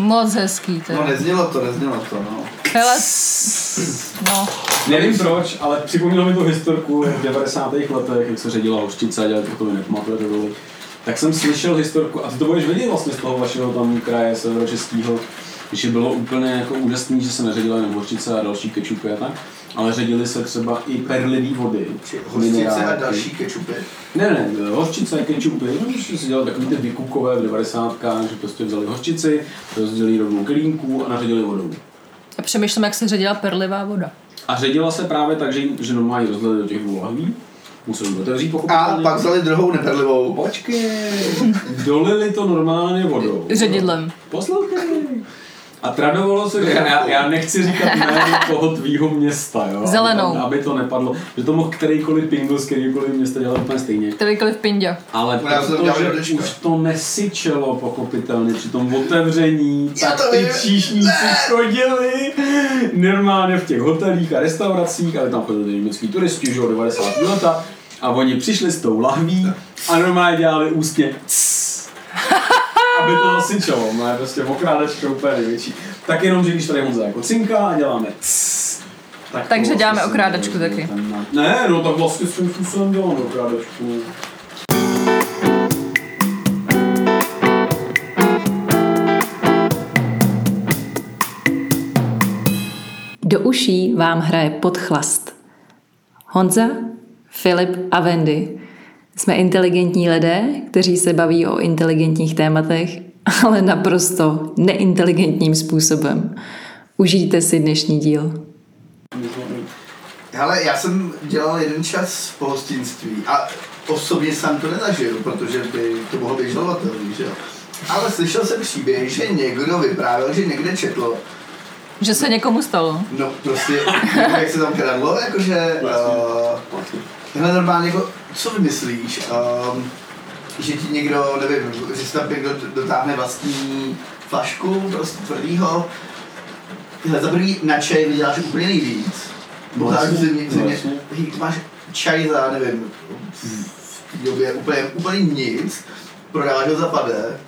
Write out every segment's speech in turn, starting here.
Moc hezký to. No neznělo to, neznělo to, no. Hele, no. Nevím proč, ale připomnělo mi to historku v 90. letech, jak se ředila hořčice a dělali to, to mi nepamatujete doli. Tak jsem slyšel historku, a ty to budeš vědět vlastně z toho vašeho tam kraje severočeského, že bylo úplně jako úžasný, že se neředila jenom hořčice a další kečupy a tak, ale ředili se třeba i perlivý vody. Hořčice a další kečupy. Ne, ne, hořčice, kečupy, no, že si dělali takový ty vykukové v 90. že prostě vzali hořčici, rozdělili rovnou kelímku a naředili vodou. Já přemýšlím, jak se ředila perlivá voda. A ředila se právě tak, že, že normálně rozdělili do těch dvou lahví, museli to otevřít A pak vzali druhou neperlivou. Počkej, dolili to normálně vodou. Ředidlem. Poslouchej. A tradovalo se, že já, já nechci říkat jméno toho tvýho města, jo? Zelenou. Aby, aby to nepadlo, že to mohl kterýkoliv pingo z kterýkoliv města dělat úplně stejně. Kterýkoliv pindě. Ale Já jsem dělal do protože dneška. už to nesyčelo pochopitelně při tom otevření, Já tak to ty číšníci chodili normálně v těch hotelích a restauracích, ale tam chodili německý turisti, že jo, 90. leta, a oni přišli s tou lahví a normálně dělali ústně cs, aby to nasyčelo, no je prostě okrádačka úplně největší. Tak jenom, že když tady Honza jako cinká a děláme cs, tak Takže děláme jsem okrádačku taky. Ne, no tak vlastně svým způsobem děláme okrádačku. Do uší vám hraje podchlast. Honza, Filip a Wendy. Jsme inteligentní lidé, kteří se baví o inteligentních tématech, ale naprosto neinteligentním způsobem. Užijte si dnešní díl. Hele, já jsem dělal jeden čas v pohostinství a osobně sám to nezažil, protože by to mohlo být žalovatelný, že jo. Ale slyšel jsem příběh, že někdo vyprávěl, že někde četl, Že se někomu stalo. no prostě, jak se tam kradlo, jakože, uh, hele, normálně jako, co vymyslíš, um, že ti někdo, nevím, že si tam někdo dotáhne vlastní flašku, prostě tvrdýho, Tyhle za prvý na čaj vyděláš úplně nejvíc. No, Bo tak jasně, v zimě, v zimě, jasně. hej, ty máš čaj za, nevím, v té době úplně, úplně nic, prodáváš ho za padé,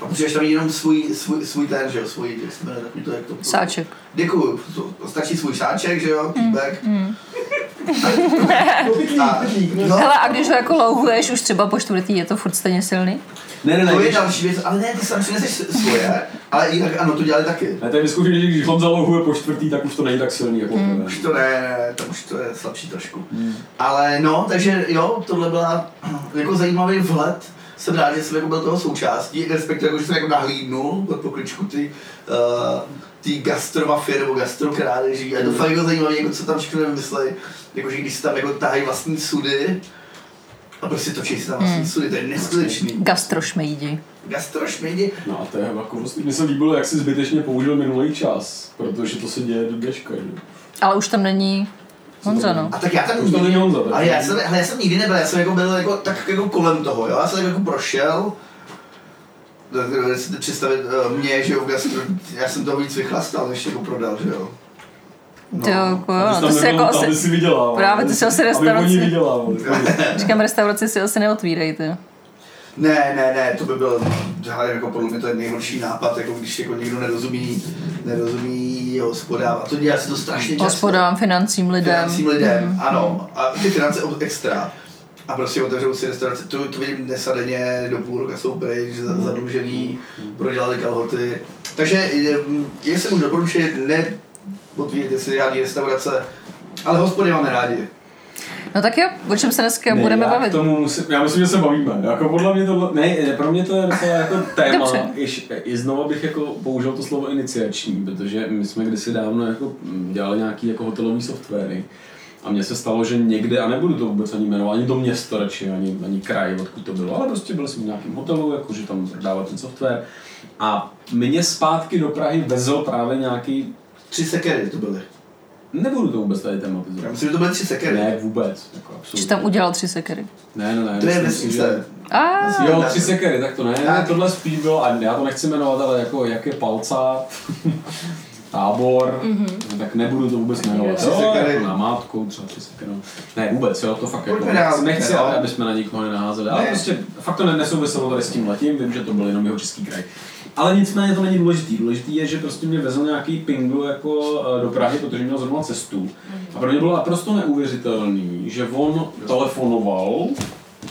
a potřebuješ tam mít jenom svůj, svůj, svůj ten, že jo, svůj, jak takový to, jak to... Sáček. Děkuju, stačí svůj sáček, že jo, týpek. A, no, Hele, a když ho jako louhuješ už třeba po čtvrtý, je to furt stejně silný? Ne, ne, ne, to je další věc, ale ne, ty sám přineseš svoje, ale jinak ano, to dělali taky. Ne, to je vyzkoušení, že když Honza lohuje po čtvrtý, tak už to není tak silný jako mm. Už to ne, ne, tam už to je slabší trošku. Ale no, takže jo, tohle byla jako zajímavý vhled. Jsem rád, že jsem jako byl toho součástí, respektive jako, že jsem jako nahlídnul pod pokličku ty, uh, ty gastromafie nebo gastrokrádeží. A je to fakt jako zajímavé, jako co tam všechno vymysleli. Jakože když si tam jako tahají vlastní sudy, a prostě točí si tam vlastní sudy, to je neskutečný. Gastrošmejdi. Gastrošmejdi, No a to je jako vlastně, mně se líbilo, jak si zbytečně použil minulý čas, protože to se děje do dneška, že? Ale už tam není Honza, no. A tak já tam Už to není Honza, tak. Ale já jsem, hele, já jsem nikdy nebyl, já jsem jako byl jako, tak jako kolem toho, jo? Já jsem tak jako prošel, si představit uh, mě, že jo, v gastro, já jsem toho víc vychlastal, než jako prodal, že jo. To jo, jako jo, no, to si nebyl, jako asi, si vydělával. Právě, ty si asi restauraci. říkám, restauraci si asi neotvírejte. Ne, ne, ne, to by byl, hele, jako podle mě to je nejhorší nápad, jako když jako někdo nerozumí, nerozumí hospodám a to dělá se to strašně často. Hospodám, financím, lidem. Financím lidem, Mm. ano. A ty finance od extra. A prostě otevřou si restauraci, to, to vidím dnes a denně, do půl roka jsou pryč, za- zadlužený, prodělali kalhoty. Takže je- jestli mu doporučuji, ne otvírat si žádný restaurace, ale hospody máme rádi. No tak jo, o čem se dneska Ne, budeme já bavit? Tomu musím, já myslím, že se bavíme. Jako podle mě to, ne, pro mě to je docela jako téma. Dobře. Iž, I znovu bych jako použil to slovo iniciační, protože my jsme kdysi dávno jako dělali nějaký jako hotelový softwary. A mně se stalo, že někde, a nebudu to vůbec ani jmenovat, ani to město radši, ani, ani kraj, odkud to bylo, ale prostě byl jsem v nějakém hotelu, jakože tam prodával ten software. A mě zpátky do Prahy vezl právě nějaký, Tři sekery to byly. Nebudu to vůbec tady Já tematizovat. myslím, že to byly tři sekery. Ne, vůbec. Jako Že absolutně. tam udělal tři sekery. Ne, ne, ne. to je vesnice. A Jo, tři sekery, tak to ne, Tak. tohle spíš bylo, a já to nechci jmenovat, ale jako jak je palca, tábor, mm-hmm. tak nebudu to vůbec jmenovat. Jo, jako na mátku, třeba tři sekary. Ne, vůbec, jo, to fakt jako, dál, nechci, no. aby jsme na nikoho nenaházeli, ale Ne. prostě fakt to ne- nesouviselo tady s tím letím, vím, že to byl jenom jeho český kraj. Ale nicméně to není důležitý. Důležitý je, že prostě mě vezl nějaký pingl jako eh, do Prahy, protože měl zrovna cestu. A pro mě bylo naprosto neuvěřitelný, že on telefonoval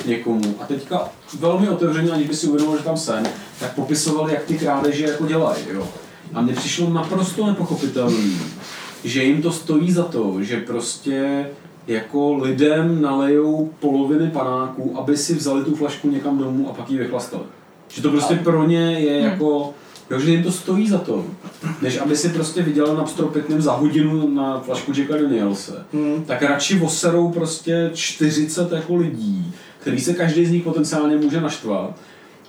někomu a teďka velmi otevřeně, aniž by si uvědomil, že tam jsem, tak popisoval, jak ty krádeže jako dělají. Jo. A mně přišlo naprosto nepochopitelný, že jim to stojí za to, že prostě jako lidem nalejou poloviny panáků, aby si vzali tu flašku někam domů a pak ji vychlastali. Že to prostě pro ně je jako, jo, že jim to stojí za to, než aby si prostě vydělal na pstropitným za hodinu na flašku Jacka Danielse, Hmm. tak radši oserou prostě 40 jako lidí, který se každý z nich potenciálně může naštvat,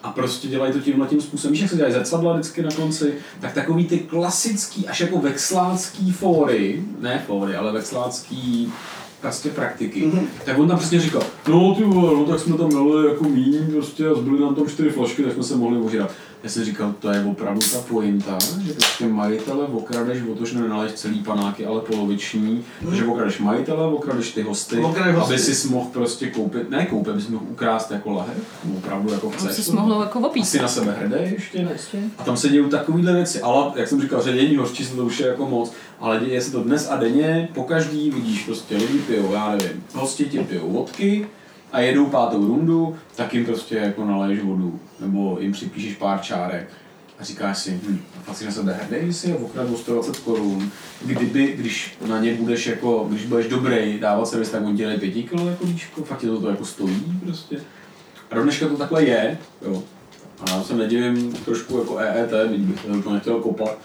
a prostě dělají to tímhle tím způsobem. Víš, jak se dělají zrcadla vždycky na konci? Tak takový ty klasický, až jako vexlácký fóry, ne fóry, ale vexlácký prostě praktiky. Mm-hmm. Tak on tam přesně říkal, no ty vole, no tak jsme tam dali jako míň prostě a zbyly nám tam čtyři flašky, tak jsme se mohli ožrat. Já jsem říkal, to je opravdu ta pointa, že prostě majitele okradeš o to, že nenaleješ celý panáky, ale poloviční, mm. že okradeš majitele, okradeš ty hosty, Okradeš hosty. aby si mohl prostě koupit, ne koupit, aby si mohl ukrást jako lahev, opravdu jako chceš. si mohlo jako opít. Jsi na sebe hrdý ještě? Ještě. A tam se dějí takovéhle věci, ale jak jsem říkal, ředění hořčí to už je jako moc, ale děje se to dnes a denně, po každý vidíš prostě lidi pijou, já nevím, hosti ti pijou vodky a jedou pátou rundu, tak jim prostě jako naleješ vodu, nebo jim připíšeš pár čárek a říkáš si, hm, fakt si na sebe hrdý, že si je okradl o 120 korun, kdyby, když na ně budeš jako, když budeš dobrý dávat servis, tak on ti dají 5 kilo jako líčko, fakt tě to, to jako stojí prostě. A do dneška to takhle je, jo. A já se nedivím trošku jako EET, bych to nechtěl kopat,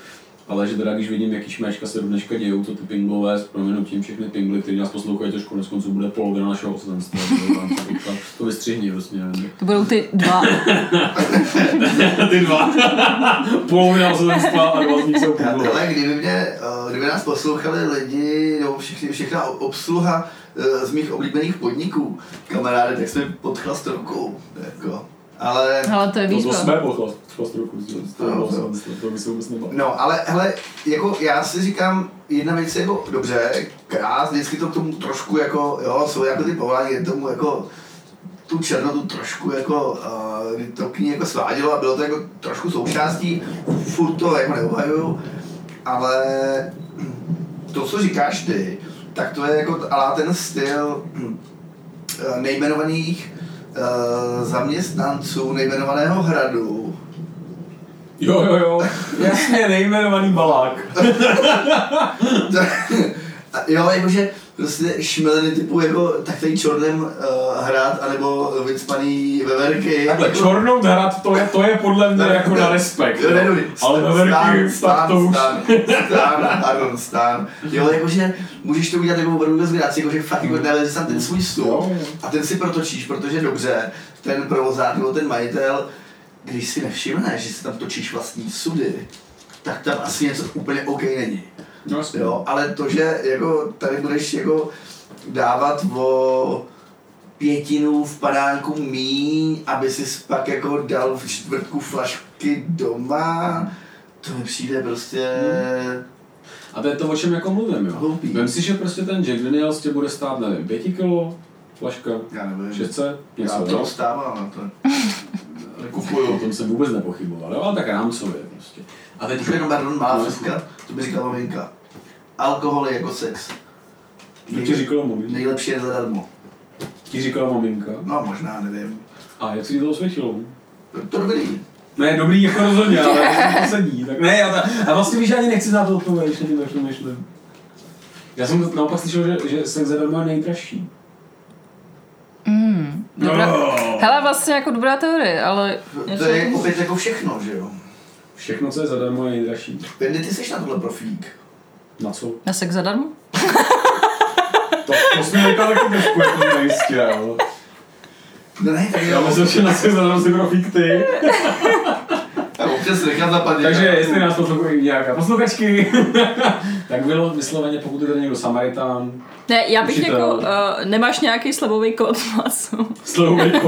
ale že teda když vidím, jaký šméčka se do dneška dějou, to ty pinglové s proměnutím všechny pingly, který nás poslouchají, to konec konců bude polovina našeho tam to vystřihni prostě, nevím. To budou ty dva. Ty dva. polovina osazenstva a dva z nich jsou pinglové. Ale kdyby, mě, eh, kdyby nás poslouchali lidi, nebo všichni, všechna obsluha eh, z mých oblíbených podniků, kamaráde, tak jsme pod chlastovkou. Jako. Ale, Ale to je To, to výzva. jsme po chlastrovku, to, No, to, no. to, to by se vůbec no, ale hele, jako já si říkám, jedna věc je jako dobře, krás, vždycky to k tomu trošku jako, jo, jsou jako ty povolání, je tomu jako tu černotu trošku jako, uh, to k ní jako svádělo a bylo to jako trošku součástí, furt to jako neobhajuju, ale to, co říkáš ty, tak to je jako ale ten styl hm, eh, nejmenovaných eh, zaměstnanců nejmenovaného hradu. Jo, jo, jo, jasně, nejmenovaný balák. A jo, jakože prostě šmeleny typu jako tak tady čornem uh, hrad, anebo vycpaný veverky. Takhle, jako, čornout hrad, to je, to je podle mě jako na respekt. Jo, ne, jo. ne, Ale stan, veverky, stan, tak to už... stan, stan, pardon, stan. Jo, jakože můžeš to udělat jako opravdu bez graci, jakože fakt jako nalezeš tam ten svůj stůl a ten si protočíš, protože dobře, ten provozák nebo ten majitel, když si nevšimne, že si tam točíš vlastní sudy, tak tam asi něco úplně OK není. No. Jo, ale to, že jako tady budeš jako dávat o pětinu v padánku míň, aby si pak jako dal v čtvrtku flašky doma, to mi přijde prostě... A to je to, o čem jako mluvím, jo. Hloupý. Vem si, že prostě ten Jack Daniels tě bude stát, nevím, 5 kilo, flaška, Já nevím. 600, Já něco, to jo. stávám na to. O Kupuju. tom jsem vůbec nepochyboval, jo, ale tak rámcově prostě. A teď jenom pardon, malá No, fiska, to by říkala maminka. Alkohol je jako sex. To ti říkala maminka. Nejlepší je zadarmo. Ti říkala maminka. No možná, nevím. A jak si ti to osvědčilo? To, to dobrý. Ne, dobrý jako rozhodně, ale to sedí. Tak ne, a, ta, a vlastně víš, že ani nechci znát to odpověď, ještě tím tak myšlím. Já jsem naopak slyšel, že, že sex zadarmo je nejdražší. Mm, dobrá. No. Hele, vlastně jako dobrá teorie, ale... To je opět jako všechno, že jo. Všechno, co je zadarmo, je nejdražší. Wendy, ty jsi na tohle profík. Na co? Na sex zadarmo? To, to jsme nechali taky trošku jako nejistě, jo. No ne, tak Já jo. myslím, že na sex zadarmo si profík ty. Občas nechám zapadnout. Takže jestli nás poslouchají nějaká posluchačky, tak bylo vysloveně, pokud je někdo Samaritán, Ne, já bych Učitel. jako, uh, nemáš nějaký slevový kód masu. slovejko,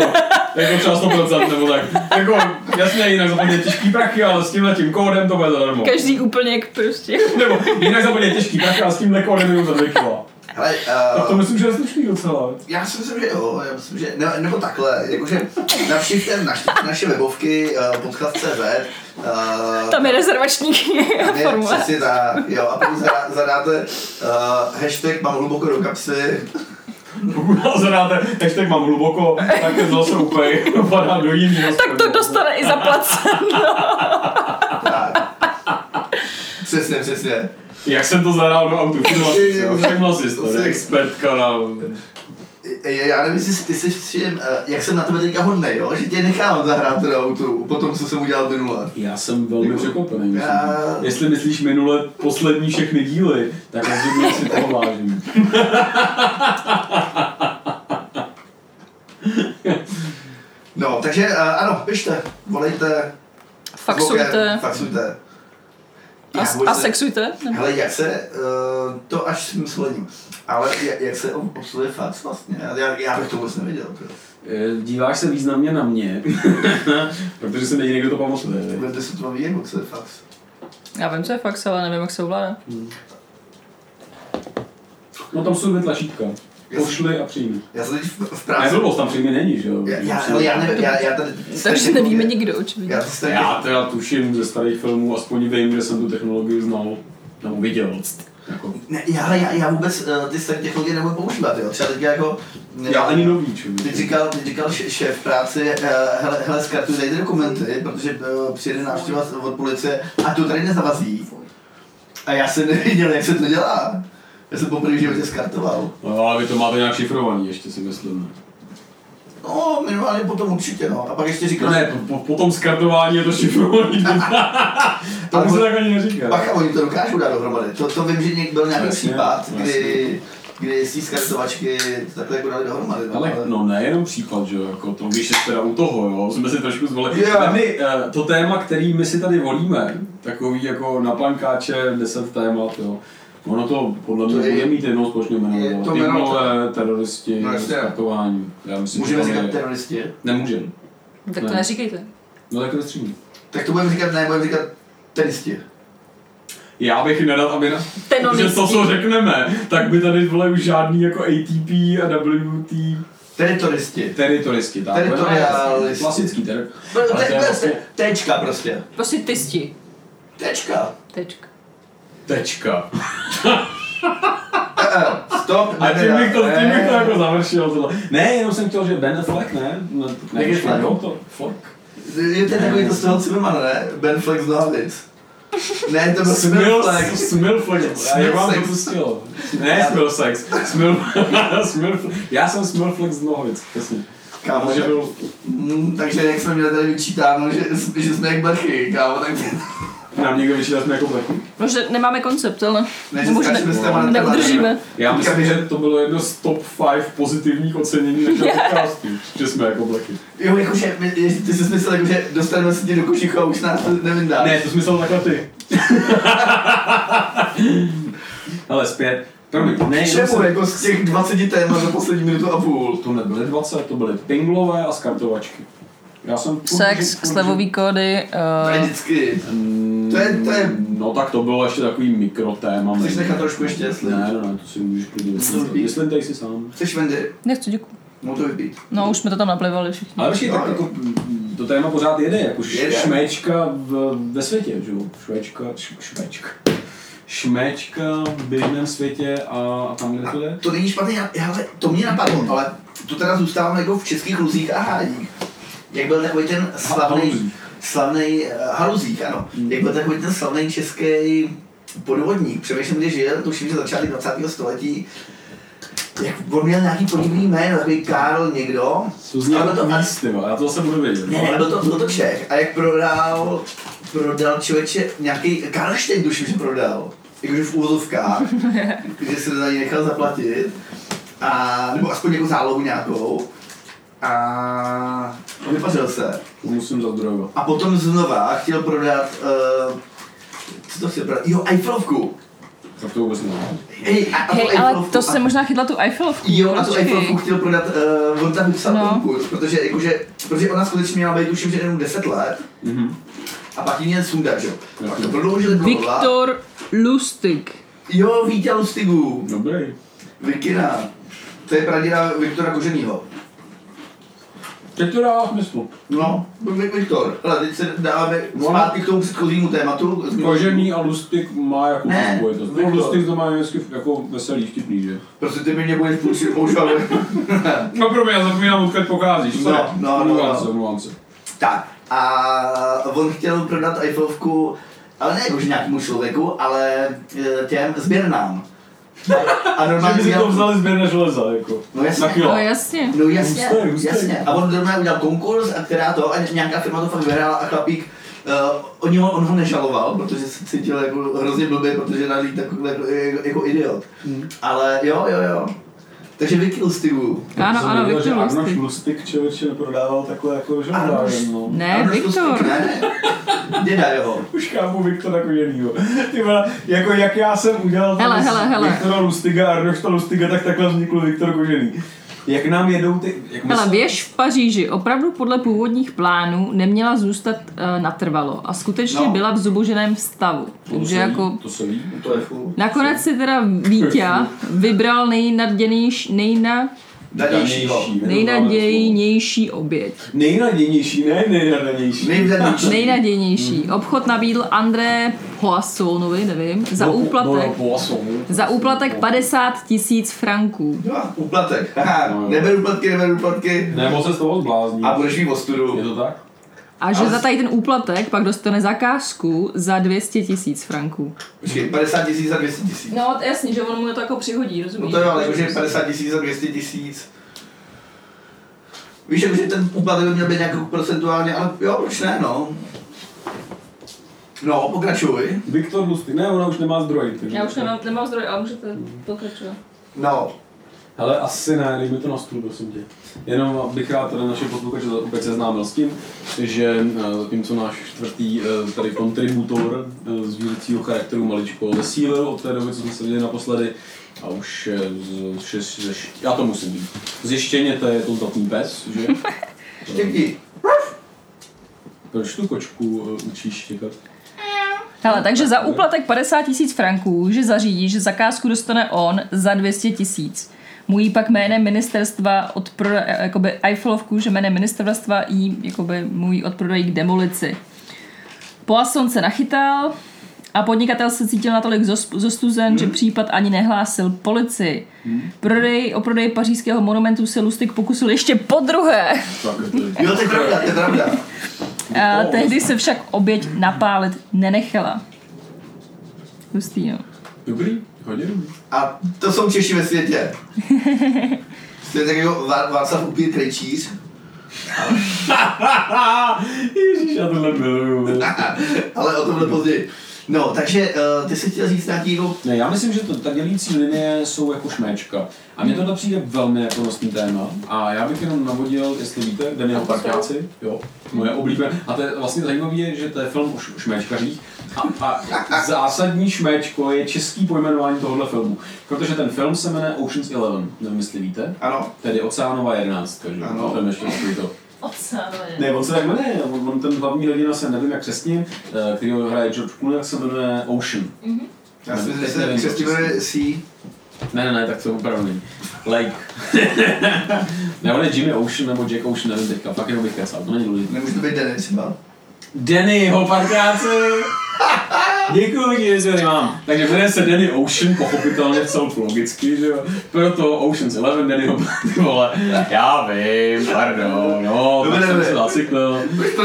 jako třeba 100% nebo tak. Jako, jasně, jinak zaplně těžký prachy, ale s tímhle tím kódem to bude zadarmo. Každý úplně jak prostě. Nebo jinak zaplně těžký prachy, ale s tímhle kódem jenom za 2 kila. Hele, Tak to uh, myslím, že je slušný docela. já si myslím, že jo, já myslím, že, ne, nebo takhle, jakože navštivte naš, naše webovky uh, podcast.cz uh, Tam je rezervační je formulář. přesně tak, jo, a pokud zadá, zadáte uh, hashtag mám hluboko do kapsy, Pokud nás zadáte, hashtag mám hluboko, tak ten zase úplně padá do jiný Tak to dostane i zaplaceno. Přesně, přesně. Jak jsem to zadal do autu, všiml jsi to, To si- expertka na... Já nevím, jestli ty jsi všim, uh, jak jsem na tebe teďka hodnej, jo? že tě nechám zahrát do autu, po tom, co jsem udělal minule. Já jsem velmi překvapený. myslím. Já- Jestli myslíš minule poslední všechny díly, tak rozhodně si toho vážím. No, takže uh, ano, pište, volejte, Faxujte. zvokem, faxujte. A, Já a sexujte? Nebo? Hele, jak se, uh, to až s tím slením, ale jak, jak se obsluhuje fax vlastně, já, já, bych to vůbec nevěděl. To. Eh, Díváš se významně na mě, protože jsem jediný, kdo to pamatuje. Budete se to nebo co je fax? Já vím, co je fax, ale nevím, jak se ovládá. No tam jsou dvě tlačítka. Pošli a přijmi. Já jsem teď v, v Ne, práci. blbost, tam přijmi není, že jo? Já, já, hele, já, nevím, já, já tady... Takže nevíme nikdo, očividně. Já to. Já teda tuším ze starých filmů, aspoň vím, že jsem tu technologii znal, nebo viděl. Jako, Ne, já, ale já, já vůbec uh, ty staré technologie nebudu používat, jo. Třeba teď jako... já ani nový, člověk. Teď říkal, teď říkal šéf v práci, uh, hele, hele, zkartuj tady ty dokumenty, protože uh, přijede návštěva od policie a to tady nezavazí. A já jsem nevěděl, jak se to dělá. Já jsem poprvé v životě skartoval. No, ale vy to máte nějak šifrovaný, ještě si myslím. No, minimálně potom určitě, no. A pak ještě říkal, No ne, po, po tom skartování je to šifrovaný. to Ale se tak ani neříká. Bacha, oni to dokážou dát dohromady. To, to vím, že někdy byl nějaký Jasně, případ, jasně. kdy, kdy z té skartovačky to takhle jako dali dohromady. No, Ale no nejenom příklad, že jako to víš, že teda u toho, jo, jsme si trošku zvolili. Yeah. My, eh, to téma, který my si tady volíme, takový jako na plankáče 10 témat, jo, ono to podle mě To je- bude mít jednou společně je jméno. to jméno- Ignové, teroristi, No jasně. skartování. Já myslím, Můžeme že říkat je- teroristi? Nemůžeme. Tak to Ne. neříkejte. No tak to střímí. Tak to budeme říkat, ne, budeme říkat tenisti. Já bych nedal, aby na... Tenonisti. Protože to, co řekneme, tak by tady vole už žádný jako ATP a WT Teritoristi. teritoristi, tak. Teritorialisti. Klasický ter. No, je vlastně te- Tečka prostě. Prostě tysti. Tečka. Tečka. Tečka. Eh, eh, Stop. A tím bych to, tím bych to jako završil. tohle. Ne, jenom jsem chtěl, že Ben Affleck, ne? Ne, ne, Jak je Fleck? to, Fleck. Je to takový to z toho ne? Ben Flex z Nohavic. Ne, to byl Smil, Smil smil Flex. A jak vám to pustilo? Ne, smil sex. Smil, smil, já jsem smil Flex z Nohovic, přesně. Kámo, Takže byl, Mm, takže jak jsme měli tady vyčítáno, že, že jsme jak blechy, kámo, tak nám někdo vyšel, jsme jako blechu. No, že nemáme koncept, ale ne, Možná- téma na téma. neudržíme. Já myslím, že to bylo jedno z top 5 pozitivních ocenění našeho podcastu, že jsme jako blechy. Jo, jakože, ty jsi myslel, jako, že dostaneme se tě do košichu a už nás to nevyndáš. Ne, to jsi myslel takhle ty. Ale zpět. Promiň, ne, Čemu, jsem- jako z těch 20 témat za poslední minutu a půl? To nebyly 20, to byly pinglové a skartovačky. Já jsem... sex, furt- slevový kódy, uh, vždycky. Mm, To je- to je- No tak to bylo ještě takový mikrotéma. Chceš nechat trošku ještě, jestli? Ne, no, ne, to si můžeš klidně To. Myslím tady si sám. Chceš Wendy? nechci děkuji. Mohu to vypít. No, už jsme to tam naplivali všichni. Ale počkej, tak No, jako, to téma pořád jede, jako Jede. šmečka v, ve světě, že jo? Švečka, š, švečka. Šmečka v běžném světě a, a tam, kde to jde? To není špatný, já, já, ale to mě napadlo, ale tu teda zůstáváme jako v českých luzích a hádích. Jak byl takový ten slavný, slavný uh, haluzích, ano. Jak byl takový ten slavný český podvodník. Přemýšlím, kdy žil, tuším, že začátek 20. století. Jak on měl nějaký podivný jméno, takový Karl někdo. To zní Ale jako to- ty vole, já to zase budu vědět. Ne, ne, byl to, byl to Čech. A jak prodal, prodal člověče nějaký, Karlštejn tuším, že prodal. Jakože v úzovkách, že se za něj nechal zaplatit. A, nebo aspoň jako zálohu nějakou. A vypařil se. Musím zazdrojovat. A potom znova chtěl prodat, uh, co to chtěl prodat? Jo, Eiffelovku. Tak to vůbec nevím. Hej, a, a Hej, ale to se možná chytla tu Eiffelovku. Jo, a tu. Eiffelovku chtěl prodat, uh, on tam vypsal No. konkurs, protože, jakože, protože ona skutečně měla být, tuším, že jenom 10 let, Mhm. a pak ji měl sundat, že jo. Pak to prodloužili. Viktor Lustig. Jo, Vítě Lustigu, Dobrý. Vikina. To je praděda Viktora Koženýho. Teď to dává smysl. No, Vik- Viktor. Ale teď se dáme No. zpátky k tomu předchozímu tématu. Kožený a lustik má jako Ne, spojitost. No, lustik to má německy jako veselý, vtipný, že? Prostě ty mi mě budeš používat, používat. No pro mě, já zapomínám, odkud pocházíš. No, no, no, Omlouvám no. se. Tak, a on chtěl prodat Eiffelovku, ale ne jakože nějakému člověku, ale e, těm sběrnám. A Že normálně by si to vzali sběr na železa, jako. No jasně. Na. No jasně. No jasně, Hustý, hustý. jasně. A on normálně udělal konkurs, a která to, a nějaká firma to fakt vyhrála a chlapík, uh, on, ho, on ho nežaloval, protože se cítil jako hrozně blbě, protože nalít takový jako, jako, jako idiot. Hmm. Ale jo, jo, jo. Takže Vicky Lustigu. Ano, Jsem ano, že Viktor Arnoš Lustig. Lustig člověče neprodával takhle jako Arnoš. no. Ne, Arnoš Viktor. Lustig, ne. Děda jeho. Už chápu Viktora Koženýho. Ty jako jak já jsem udělal Hele, hele, hele. Viktora Lustiga a Arnošta Lustiga, tak takhle vznikl Viktor Kožený. Jak nám jedou ty... Jak Hele, věž v Paříži opravdu podle původních plánů neměla zůstat uh, natrvalo a skutečně No. byla v zuboženém stavu. To Takže ví, jako To se ví. To je furt. nakonec si teda Vítě vybral nejnadějnější, nejna, Danějšího. nejnadějnější oběť. Nejnadějnější, ne nejnadějnější. Nejvdanější. Nejnadějnější. Obchod nabídl André Poissonovi, nevím, za No, úplatek, No, Poisson. za úplatek 50 tisíc franků. Jo, úplatek. Haha, No, neberu úplatky, neberu úplatky. Ne, moc se z toho zblázní. A budeš mít Je ostudu. to tak? A že Ale- za tady ten úplatek pak dostane zakázku za 200 tisíc franků. Počkej, 50 tisíc za 200 tisíc. No, jasně, že on mu to jako přihodí, No rozumíš? to jo, ale jakože 50 tisíc za 200 tisíc. Víš, jakože ten úplatek by měl být nějak procentuálně, ale jo, proč ne, no. No, pokračuj. Viktor Lustig, ne, ona už nemá zdroj. Takže Já už nemám, nemám zdroj, ale můžete pokračovat. No, Hele, asi ne, dej mi to na stůl, prosím tě. Jenom bych rád tady naše posluchače opět seznámil s tím, že eh, zatímco náš čtvrtý eh, tady kontributor eh, zvířecího charakteru maličko zesílil od té doby, co jsme se viděli naposledy, a už z, z, z, z, já to musím být. Zjištěněte, je to zlatý pes, že? štěkni. Proč tu kočku učíš štěkat? Hele, takže za úplatek 50 tisíc franků, že zařídí, že zakázku dostane on za 200 tisíc. Mu jí pak jménem ministerstva odproda, jakoby Eiffelovku, že jménem ministerstva jí jakoby, mu jí odprodají k demolici. Poisson se nachytal a podnikatel se cítil natolik zos- zostuzen, že případ ani nehlásil policii. Prodej, o prodej pařížského monumentu se Lustig pokusil ještě po druhé. Tak, je to- Jo, to je pravda, to je pravda. A tehdy se však oběť napálit nenechala. Hustý, jo. Dobrý, hodně dobrý. A to jsou Češi ve světě. Jste tak jako Vá- Václav Upír Krejčíř. Ježíš, já tohle miluju. Ale o tomhle později. No, takže uh, ty jsi chtěl říct nějaký. Ne, já myslím, že to, ta dělící linie jsou jako šméčka. A mně tohle přijde velmi jako nosný téma. A já bych jenom navodil, jestli víte, Daniel Parkáci, jo, moje oblíbené. A to je vlastně zajímavé, je, že to je film o š- šméčkařích. A, a zásadní šméčko je český pojmenování tohohle filmu. Protože ten film se jmenuje Ocean's Eleven, nevím, jestli víte. Ano. Tedy Oceánová jedenáctka, že? Ano. Ten ještě takový to. Ne, on se tak jmenuje, on, on ten hlavní hrdina se nevím jak přesně, eh, který ho hraje George Clooney, jak se jmenuje Ocean. Já si myslím, že se křesťí jmenuje C. Ne, ne, ne, tak to opravdu není. Lake. ne, on je Jimmy Ocean nebo Jack Ocean, nevím teďka, fakt jenom bych kecal, to není důležité. Nemůže to být Denny třeba. Danny, ho parkáci! Děkuji že tady mám. Takže jmenuje se Danny Ocean, pochopitelně v celku logicky, že jo. Proto Ocean's Eleven, Danny ho, ty vole. Já vím, pardon, no, Dobře, tak jsem se zacyklil.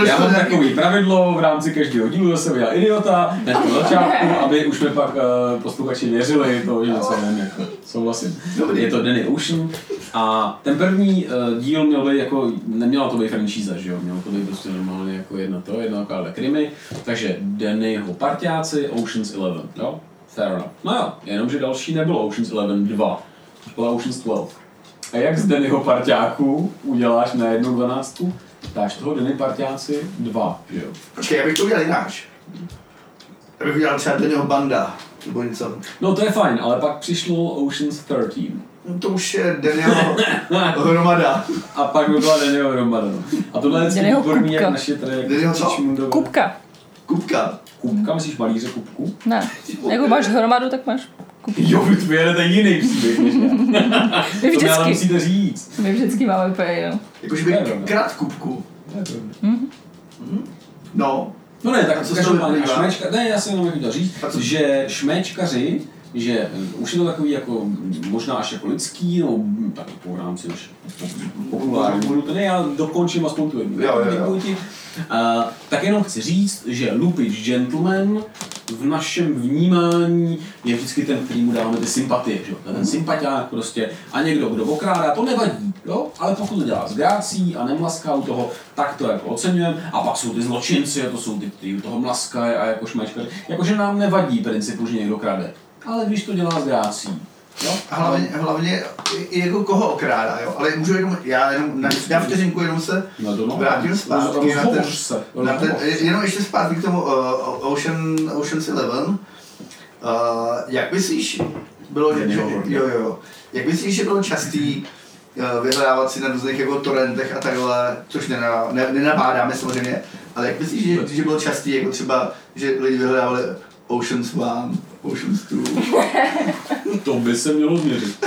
Já mám nějaký- takový pravidlo v rámci každého dílu zase udělal idiota, hned na začátku, aby už mi pak uh, posluchači věřili, to že něco vím, jako souhlasím. Dobrý. Je to Danny Ocean a ten první uh, díl měl být jako, neměla to být franchise, že jo, mělo to být prostě normálně jako jedna to, jedna krimi, takže Dannyho partiáci, Ocean's Eleven, jo, fair enough. No jo, jenomže další nebylo Ocean's Eleven 2, byla Ocean's 12. A jak z Dannyho parťáku uděláš na jednu dvanáctku? Dáš toho Danny parťáci dva, že jo? Počkej, já bych to udělal jináč. Já bych udělal třeba Dennyho banda. nebo něco. No to je fajn, ale pak přišlo Ocean's 13. No, To už je Daniel hromada. A pak by byla Daniel Hromada. No. A tohle je Daniel výborný, Kupka. jak naše tady Daniel jako co? Čičmundové. Kupka. Kupka. Myslíš malíře kupku? Ne. Jako máš hromadu, tak máš kupku. Jo, vy tu jedete jiný příběh než já. My To mi ale vždycky, musíte říct. my vždycky máme úplně, no. Jakože To je bych krát kupku. Je pravda. No. No ne, A tak co každopádně, toho a vyplývá? šméčka, ne, já jsem jenom chtěl říct, že šméčkaři, že eh, už je to takový jako, možná až jako lidský, no tak po rámci už populární, ne, já dokončím aspoň tu jednu. Jo, jo, jo. Děkuji ti. Uh, tak jenom chci říct, že Lupich Gentleman v našem vnímání je vždycky ten, který mu dáváme ty sympatie, že ten sympatiák prostě a někdo, kdo okrádá, to nevadí, jo? Ale pokud to dělá s grácí a nemlaská u toho, tak to jako oceňujeme. A pak jsou ty zločinci, a to jsou ty, kteří u toho mlaskají a jako šmečkaři. Jakože nám nevadí principu, že někdo krade. Ale když to dělá s grácí, jo? A hlavně, hlavně i- jako koho okrádá, jo. Ale můžu jenom, já jenom na, na vteřinku jenom se No to no. vrátím zpátky na ten, na ten, jenom ještě zpátky k tomu uh, Ocean, Ocean's Eleven. Uh, jak myslíš, bylo, že, jo, jo, jo. Jak myslíš, že bylo častý uh, vyhledávat si na různých jako torrentech a takhle, což nena, ne, nenabádáme samozřejmě, ale jak myslíš, že, že bylo častý jako třeba, že lidi vyhledávali Ocean's One, To by se mělo změřit.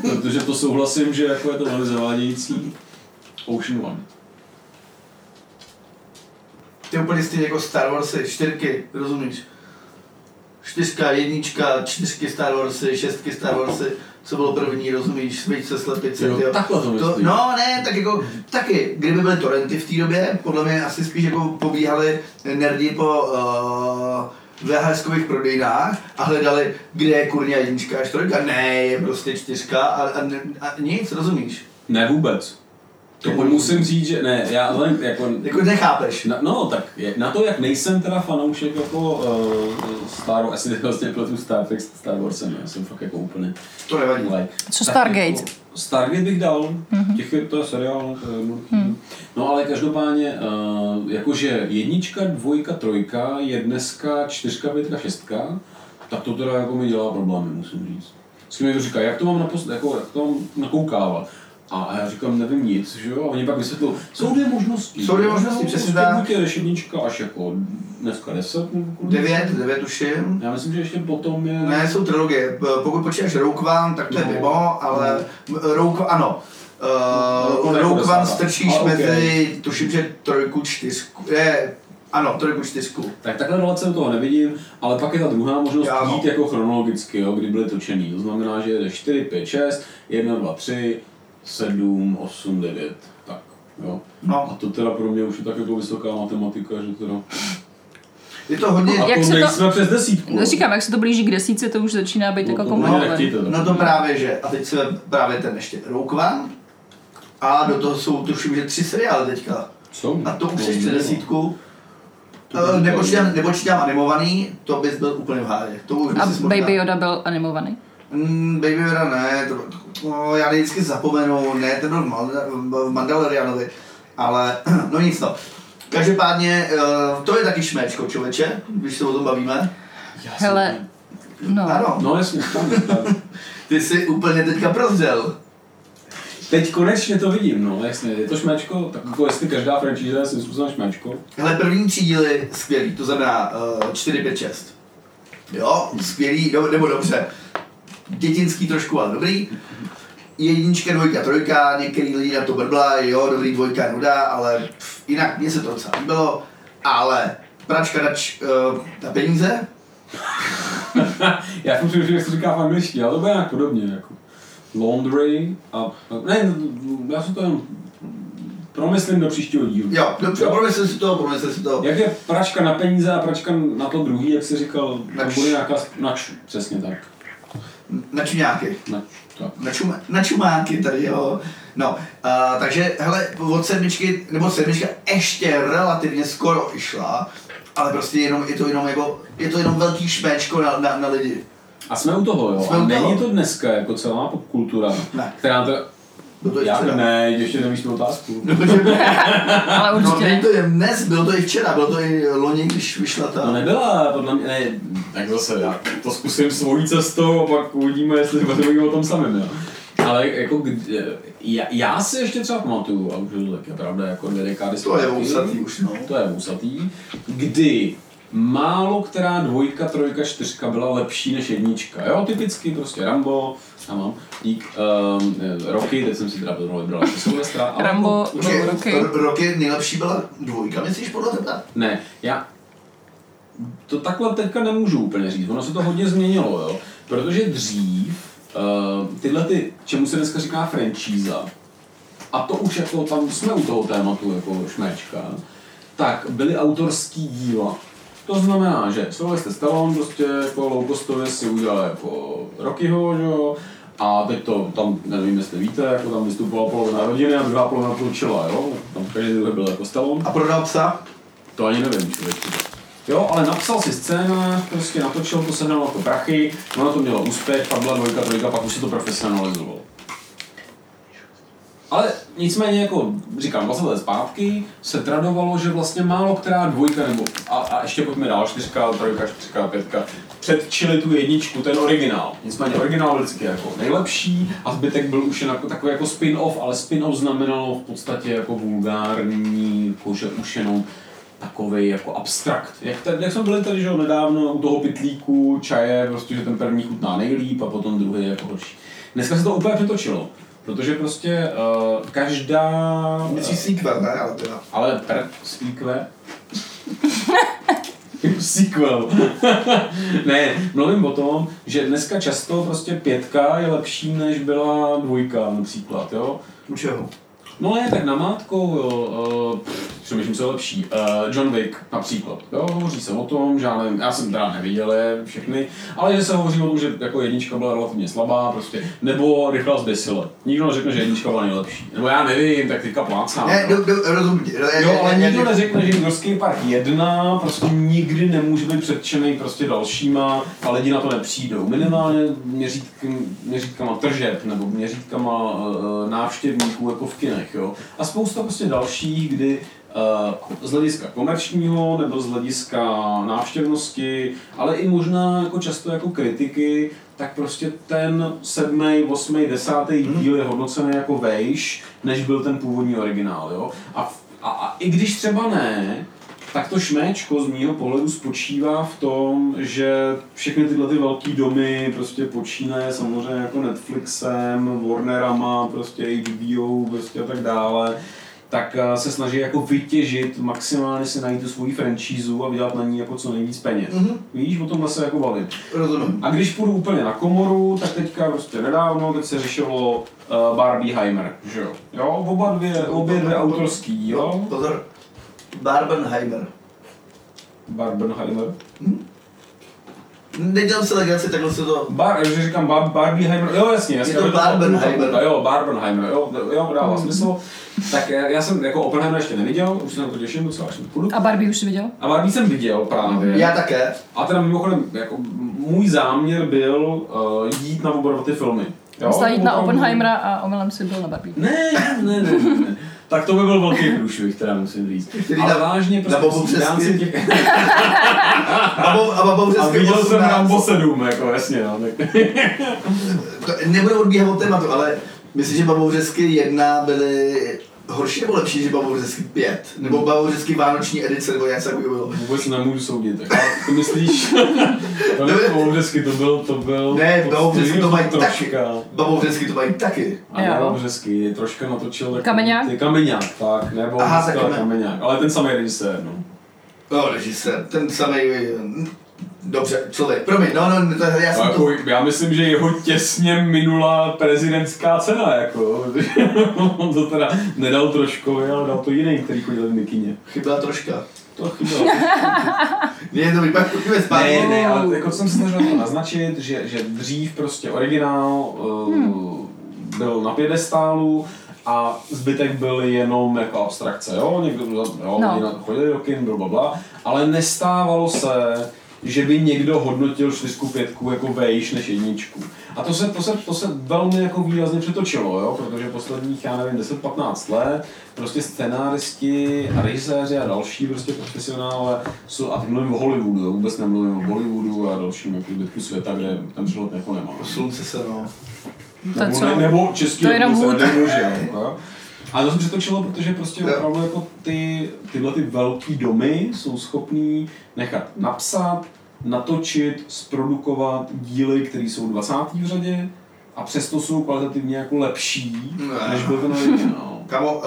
Protože to souhlasím, že jako je to velmi zavádějící. Ocean One. Ty úplně stejně jako Star Warsy, čtyřky, rozumíš? Čtyřka, jednička, čtyřky Star Warsy, šestky Star Warsy, co bylo první, rozumíš, svíčce, slepice, Jo, tyjo. takhle to to. No ne, tak jako, taky, kdyby byly torrenty v té době, podle mě asi spíš jako pobíhali nerdi po uh, VHSkových prodejnách a hledali, kde je kurňa jednička a čtyřka, ne, je prostě čtyřka a, a, a nic, rozumíš? Ne vůbec. To Jako- musím říct, že ne, já vzhledem k- jako, Jako nechápeš. na, no tak je, na to, jak nejsem teda fanoušek jako uh, Star Wars, asi vlastně pletu Star Trek s Star Warsem, já jsem fakt jako úplně To nevadí. like. Co Tak Stargate? Jako, Stargate bych dal, mm-hmm. těch to je seriál, to je. Mm. No ale každopádně, uh, jakože jednička, dvojka, trojka je dneska čtyřka, pětka, šestka, tak to teda jako mi dělá problémy, musím říct. S kým mi to říká, jak to mám, naposled, jako, jak to mám nakoukávat. A já říkám, nevím nic, že jo? A oni pak vysvětlují, jsou dvě možnosti. Jsou dvě možnosti, No, přesně prostě tak. Buď jedeš jednička až jako dneska deset, nebo kolik? Devět, devět tuším. Já myslím, že ještě potom je... Ne, jsou trilogie. Pokud počítáš Rogue One, tak to je No. mimo, ale Rogue ano. No, Uh, Rogue One strčíš A, ok. mezi, tuším, že trojku, čtyřku. Je, ano, trojku, čtyřku. Tak takhle relace toho nevidím, ale pak je ta druhá možnost Já no. jít jako chronologicky, jo, kdy byly točený. To znamená, že jde 4, 5, 6, 1, 2, 3, 7, 8, 9. Tak, jo. A No, to teda pro mě už je tak jako vysoká matematika, že teda... je to hodně, A Jak to se to- přes desítku. No, říkám, jak se to blíží k desíce, to už začíná být No, jako komplikované. to. no to právě, že. A teď se právě ten ještě One. A do toho jsou, tuším, že tři seriály teďka. Jsou? A to už No, jsi přes no. desítku. Eh, Nepočítám, nepočítám animovaný, to bys byl úplně v hádě. To už A Baby Yoda byl animovaný. Mm, Baby Yoda ne, to, to, no, já vždycky zapomenu, ne, ten byl v Mandalorianovi, ale no nic no. Každopádně, uh, to je taky šméčko, člověče, když se o tom bavíme. Já jsem- Hele, no. Ano, No jasně, správně, tak. ty jsi úplně teďka prozřel. Teď konečně to vidím, no jasně, je to šméčko, tak jako jestli každá franchise je svým způsobem šméčko. Hele, první tři díly skvělý, to znamená uh, 4, 5, 6. Jo, skvělý, do, nebo dobře. Dětinský trošku, ale dobrý. Jednička, dvojka, trojka, některý lidi na to brblají, jo, dobrý dvojka, nuda, ale pff, jinak mně se to docela líbilo. Ale pračka nač, uh, na peníze, Já jsem přemýšlel, jak se říká v angličtině, ale to bude nějak podobně, jako laundry a, ne, já jsem to jen promyslím do příštího dílu. jo, dobře, promyslel si to, promyslel si to. Jak je pračka na peníze a pračka na to druhý, jak jsi říkal, Nač. bude nějaká, nač, přesně tak, Načuňáky. nač, tak. Na, čum, na čumáky tady, jo. No, uh, takže, hele, od sedmičky, nebo sedmička ještě relativně skoro išla, ale prostě jenom, je to jenom jako, je to jenom velký šméčko na, na, na lidi. A jsme u toho, jo. Jsme a u není toho. to dneska jako celá popkultura, Ne. která to Byl to i Já včera. ne, ještě nevíš tu otázku. Ale No, určitě není ne. to jen dnes, bylo to i včera, bylo to i loni, když vyšla ta... No nebyla, podle mě, ne, tak zase já to zkusím svojí cestou a pak uvidíme, jestli budeme o tom samém, jo. Ale jako, kdy- já, já si ještě třeba pamatuju, a už je to taky pravda, jako dvě dekády To je vousatý už, no. To je vousatý, kdy málo která dvojka, trojka, čtyřka byla lepší než jednička. Jo, typicky prostě Rambo, já mám, dík, um, Rocky, teď jsem si teda vybral ještě Silvestra. ale Rambo, jako- Počkej, roky. r- roky nejlepší byla dvojka, myslíš podle tebe? Ne, já to takhle teďka nemůžu úplně říct, ono se to hodně změnilo, jo? protože dřív uh, tyhle ty, čemu se dneska říká franchíza, a to už jako tam jsme u toho tématu jako šmečka, tak byly autorský díla. To znamená, že Sylvester Stallone prostě jako low costově si udělal jako Rockyho, že jo, a teď to tam, nevím jestli víte, jako tam vystupovala polovina rodiny a druhá polovina půlčila, jo, tam každý byl jako Stallone. A prodal psa? To ani nevím, člověk. Jo, ale napsal si scénář, prostě natočil to, sehnal jako prachy, ono to mělo úspěch, pak byla dvojka, trojka, pak už se to profesionalizovalo. Ale nicméně, jako říkám, 20 let zpátky se tradovalo, že vlastně málo která dvojka, nebo a, a ještě pojďme dál, čtyřka, trojka, čtyřka, pětka, předčili tu jedničku, ten originál. Nicméně originál vždycky jako nejlepší a zbytek byl už jen jako, takový jako spin-off, ale spin-off znamenalo v podstatě jako vulgární, jakože už jenom takový jako abstrakt. Jak, ten, jak jsme byli tady že nedávno u toho pitlíku, čaje, prostě, že ten první chutná nejlíp a potom druhý jako horší. Dneska se to úplně přetočilo, protože prostě uh, každá... Myslíš sequel, ne? Ale teda. Ale per sequel. sequel. ne, mluvím o tom, že dneska často prostě pětka je lepší, než byla dvojka například, jo. U čeho? No ne, tak namátkou, jo, uh, přemýšlím, co je lepší. Uh, John Wick například, jo, hovoří se o tom, že já, nevím, já jsem teda neviděl je všechny, ale že se hovoří o tom, že jako jednička byla relativně slabá, prostě, nebo rychlá zběsile. Nikdo neřekne, že jednička byla nejlepší. Nebo já nevím, tak teďka plácám. Ne, jo. do, do, rozumím tě. Já- Jo, ale já- nikdo já- neřekne, že Jurský park 1 prostě nikdy nemůže být předčený prostě dalšíma a lidi na to nepřijdou. Minimálně měřítkama, měřítkama tržeb nebo měřítkama uh, návštěvníků jako v kinech, jo. A spousta prostě dalších, kdy z hlediska komerčního nebo z hlediska návštěvnosti, ale i možná jako často jako kritiky, tak prostě ten sedmý, osmý, desátý díl je hodnocený jako vejš, než byl ten původní originál, jo. A, a, a i když třeba ne, tak to šméčko z mýho pohledu spočívá v tom, že všechny tyhle ty velký domy prostě počínaje samozřejmě jako Netflixem, Warnerama, prostě HBO prostě a tak dále, tak eh, se snaží jako vytěžit, maximálně si najít tu svoji franchízu a vydělat na ní jako co nejvíc peněz. Mhm. Víš, o tomhle se jako bavit. Rozumím. A když půjdu úplně na komoru, tak teďka prostě nedávno, teď se řešilo uh, Barbieheimer, že jo? Jo, oba dvě, obě dvě autorský dílo. Pozor. Barbenheimer. Barbenheimer. Nedělám si legraci, takhle se to... Bar, že říkám Bar, Barbieheimer, jo jasně, jasně. Je to Barbenheimer. Jo, Barbenheimer, jo, jo, dává smysl. Tak já, já jsem jako Oppenheimer ještě neviděl, už se na to těším docela, až půjdu. A Barbie už jsi viděl? A Barbie jsem viděl právě. Já také. A teda mimochodem, jako můj záměr byl uh, jít na oba ty filmy. Jo, jít na Oppenheimera a omylem si byl na Barbie. Ne, ne, ne, ne, ne. Tak to by byl velký průšvih, teda musím říct. Který Ale na- vážně, na Bobu prostě v rámci Přesky? těch... A, bo, a babou A vždycky viděl jsem 18. Rambo 7, jako jasně, no. Tak... To, nebudu odbíhat od tématu, ale myslím, že babouřesky jedna byly horší nebo lepší, že babouřesky pět? Nebo babouřesky vánoční edice, nebo něco takového bylo? Vůbec nemůžu soudit. Tak, ale ty myslíš, to nebylo vždycky, to byl, to byl... Ne, to babouřesky to mají taky. Babouřesky to mají taky. A babouřesky, troška natočil takový- Kameňák? Ty kameňák, tak, nebo tak Kameňák. kameňák, ale ten samý režisér, no. No, režisér, ten samý... Dobře, člověk, promiň, no, no, to, já jsem jako, to... já myslím, že jeho těsně minula prezidentská cena, jako. On to teda nedal troškovi, ale dal to jiný, který chodil v mikině. Chyběla troška. To chybělo. Ne, to pak pojďme zpátky. Ne, ne, ale jako jsem se snažil to naznačit, že, že dřív prostě originál uh, Hmm. byl na pědestálu a zbytek byl jenom jako abstrakce, jo, někdo jo, No. no. chodili do kin, blablabla, ale nestávalo se, že by někdo hodnotil čtyřku, pětku jako vejš než jedničku. A to se, to se, to se velmi jako výrazně přetočilo, jo? protože posledních, já nevím, 10-15 let prostě scenáristi a režiséři a další prostě profesionále jsou, a teď mluvím o Hollywoodu, jo? vůbec nemluvím o Bollywoodu a dalším jako zbytku světa, kde ten přehled jako nemá. Slunce se, no. To je Nebo, nebo český To je jenom Wood. nemůže, jo? A to se přetočilo, protože prostě Jo. opravdu jako ty, tyhle ty velký domy jsou schopný nechat napsat, natočit, zprodukovat díly, které jsou 20. v řadě a přesto jsou kvalitativně jako lepší, Ne. než byl ten originál. Kamo, uh,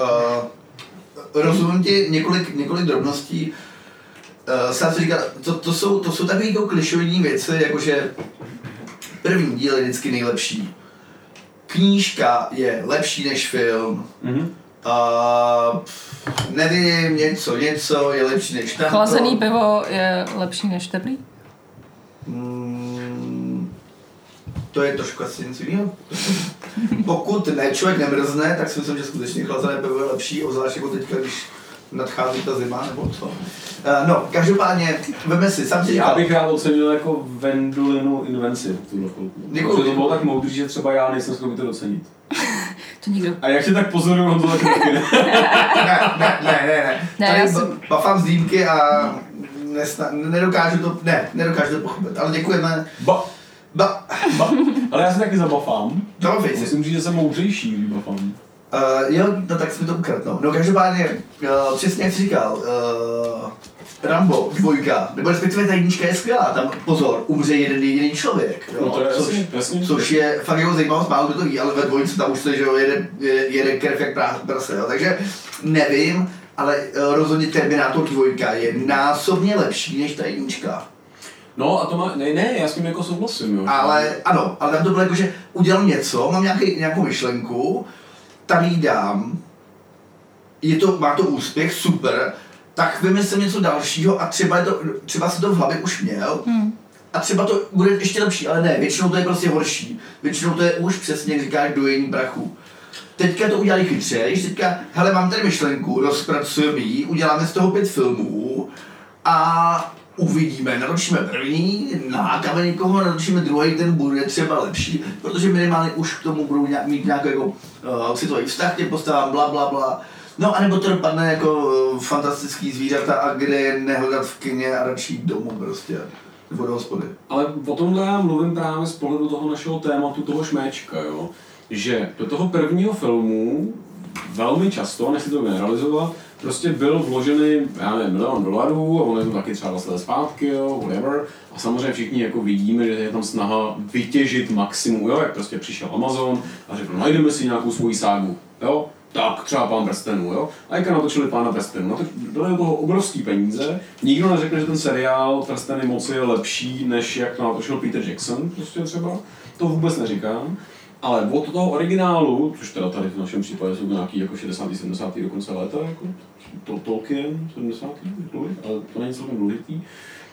rozumím ti několik, několik drobností. Uh, jsem si říkal, to, to, jsou, to jsou takové jako klišovidní věci, jakože první díl je vždycky nejlepší. Knížka je lepší než film. Mhm. Uh, nevím, něco, něco je lepší než tamto. Chlazený pivo je lepší než teplý? Mm, to je trošku asi něco jiného. Pokud ne, člověk nemrzne, tak si myslím, že skutečně chlazené pivo je lepší, obzvlášť jako teďka, když nadchází ta zima, nebo co. Uh, no, každopádně, veme si, sám si Já bych rád ocenil jako Vendulinu invenci v tuhle chvilku. Protože to bylo tak moudrý, že třeba já nejsem schopný to docenit. To nikdo. A jak tě tak pozoruju, on to taky taky ne. ne, ne, ne, ne, Tady já jsem- bafám z dýmky a nesna, nedokážu to, ne, nedokážu to pochopit, ale děkujeme. Ba, Ba, ba. Ale já se taky zabafám. Musím říct, že jsem moudřejší, když bafám. Uh, jo, no tak jsme to ukradl, no. No každopádně, uh, přesně jak jsi říkal, uh, Rambo, dvojka, nebo respektive ta jednička je skvělá, tam pozor, umře jeden jediný člověk, jo, No to je což, jasný, jasný. což je fakt jako zajímavost, málo kdo to ví, ale ve dvojce tam už se, že jo, jede, jede, krev jak prá- prase, jo, takže nevím, ale uh, rozhodně Terminator dvojka je násobně lepší než ta jednička. No a to má, ne, ne, já s tím jako souhlasím, jo. Ale ano, ale tam to bylo jako, že udělám něco, mám nějaký, nějakou myšlenku, jí dám, je to, má to úspěch, super, tak vymyslím něco dalšího a třeba, je to, třeba si to v hlavě už měl Hmm. a třeba to bude ještě lepší, ale ne, většinou to je prostě horší. Většinou to je už přesně, jak říkáš, dojení prachu. Teďka to udělali chytřejš, teďka, hele, mám tady myšlenku, rozpracujeme ji, uděláme z toho pět filmů a uvidíme, natočíme první, nalákáme někoho, natočíme druhý, ten bude třeba lepší, protože minimálně už k tomu budou nějak, mít nějaký jako, uh, citový vztah těm postavám, bla, bla, bla. No a nebo to dopadne jako uh, fantastický zvířata a kde je nehledat v kině a radši domů prostě, nebo do hospody. Ale o tomhle já mluvím právě z pohledu toho našeho tématu, toho šméčka, jo. Že do toho prvního filmu velmi často, nechci to generalizovat, prostě byl vložený, já nevím, milion dolarů a on je to taky třeba 20 let zpátky, jo, whatever. A samozřejmě všichni jako vidíme, že je tam snaha vytěžit maximum, jo, jak prostě přišel Amazon a řekl, najdeme si nějakou svoji ságu, jo, tak třeba pán prstenů, jo? A jak natočili pána prstenů? No to byly toho obrovský peníze. Nikdo neřekne, že ten seriál Prsteny moci je lepší, než jak to natočil Peter Jackson, prostě třeba. To vůbec neříkám. Ale od toho originálu, což teda tady v našem případě jsou nějaký jako 60. 70. dokonce léta, jako to Tolkien, 70. dlouhý, ale to není celkem důležitý,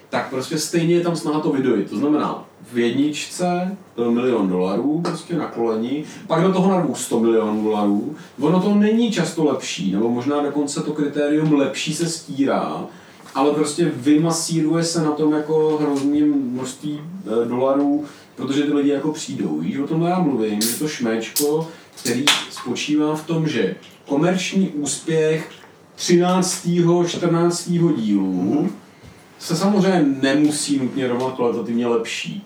tak prostě stejně je tam snaha to vydojit. To znamená, v jedničce byl milion dolarů prostě na koleni, pak do toho narvou 100 milionů dolarů. Ono to není často lepší, nebo možná dokonce to kritérium lepší se stírá, ale prostě vymasíruje se na tom jako hrozný množství eh, dolarů, protože ty lidi jako přijdou. Víš, o tomhle já mluvím, je to šméčko, který spočívá v tom, že komerční úspěch 13. 14. dílu se samozřejmě nemusí nutně rovnat kvalitativně lepší.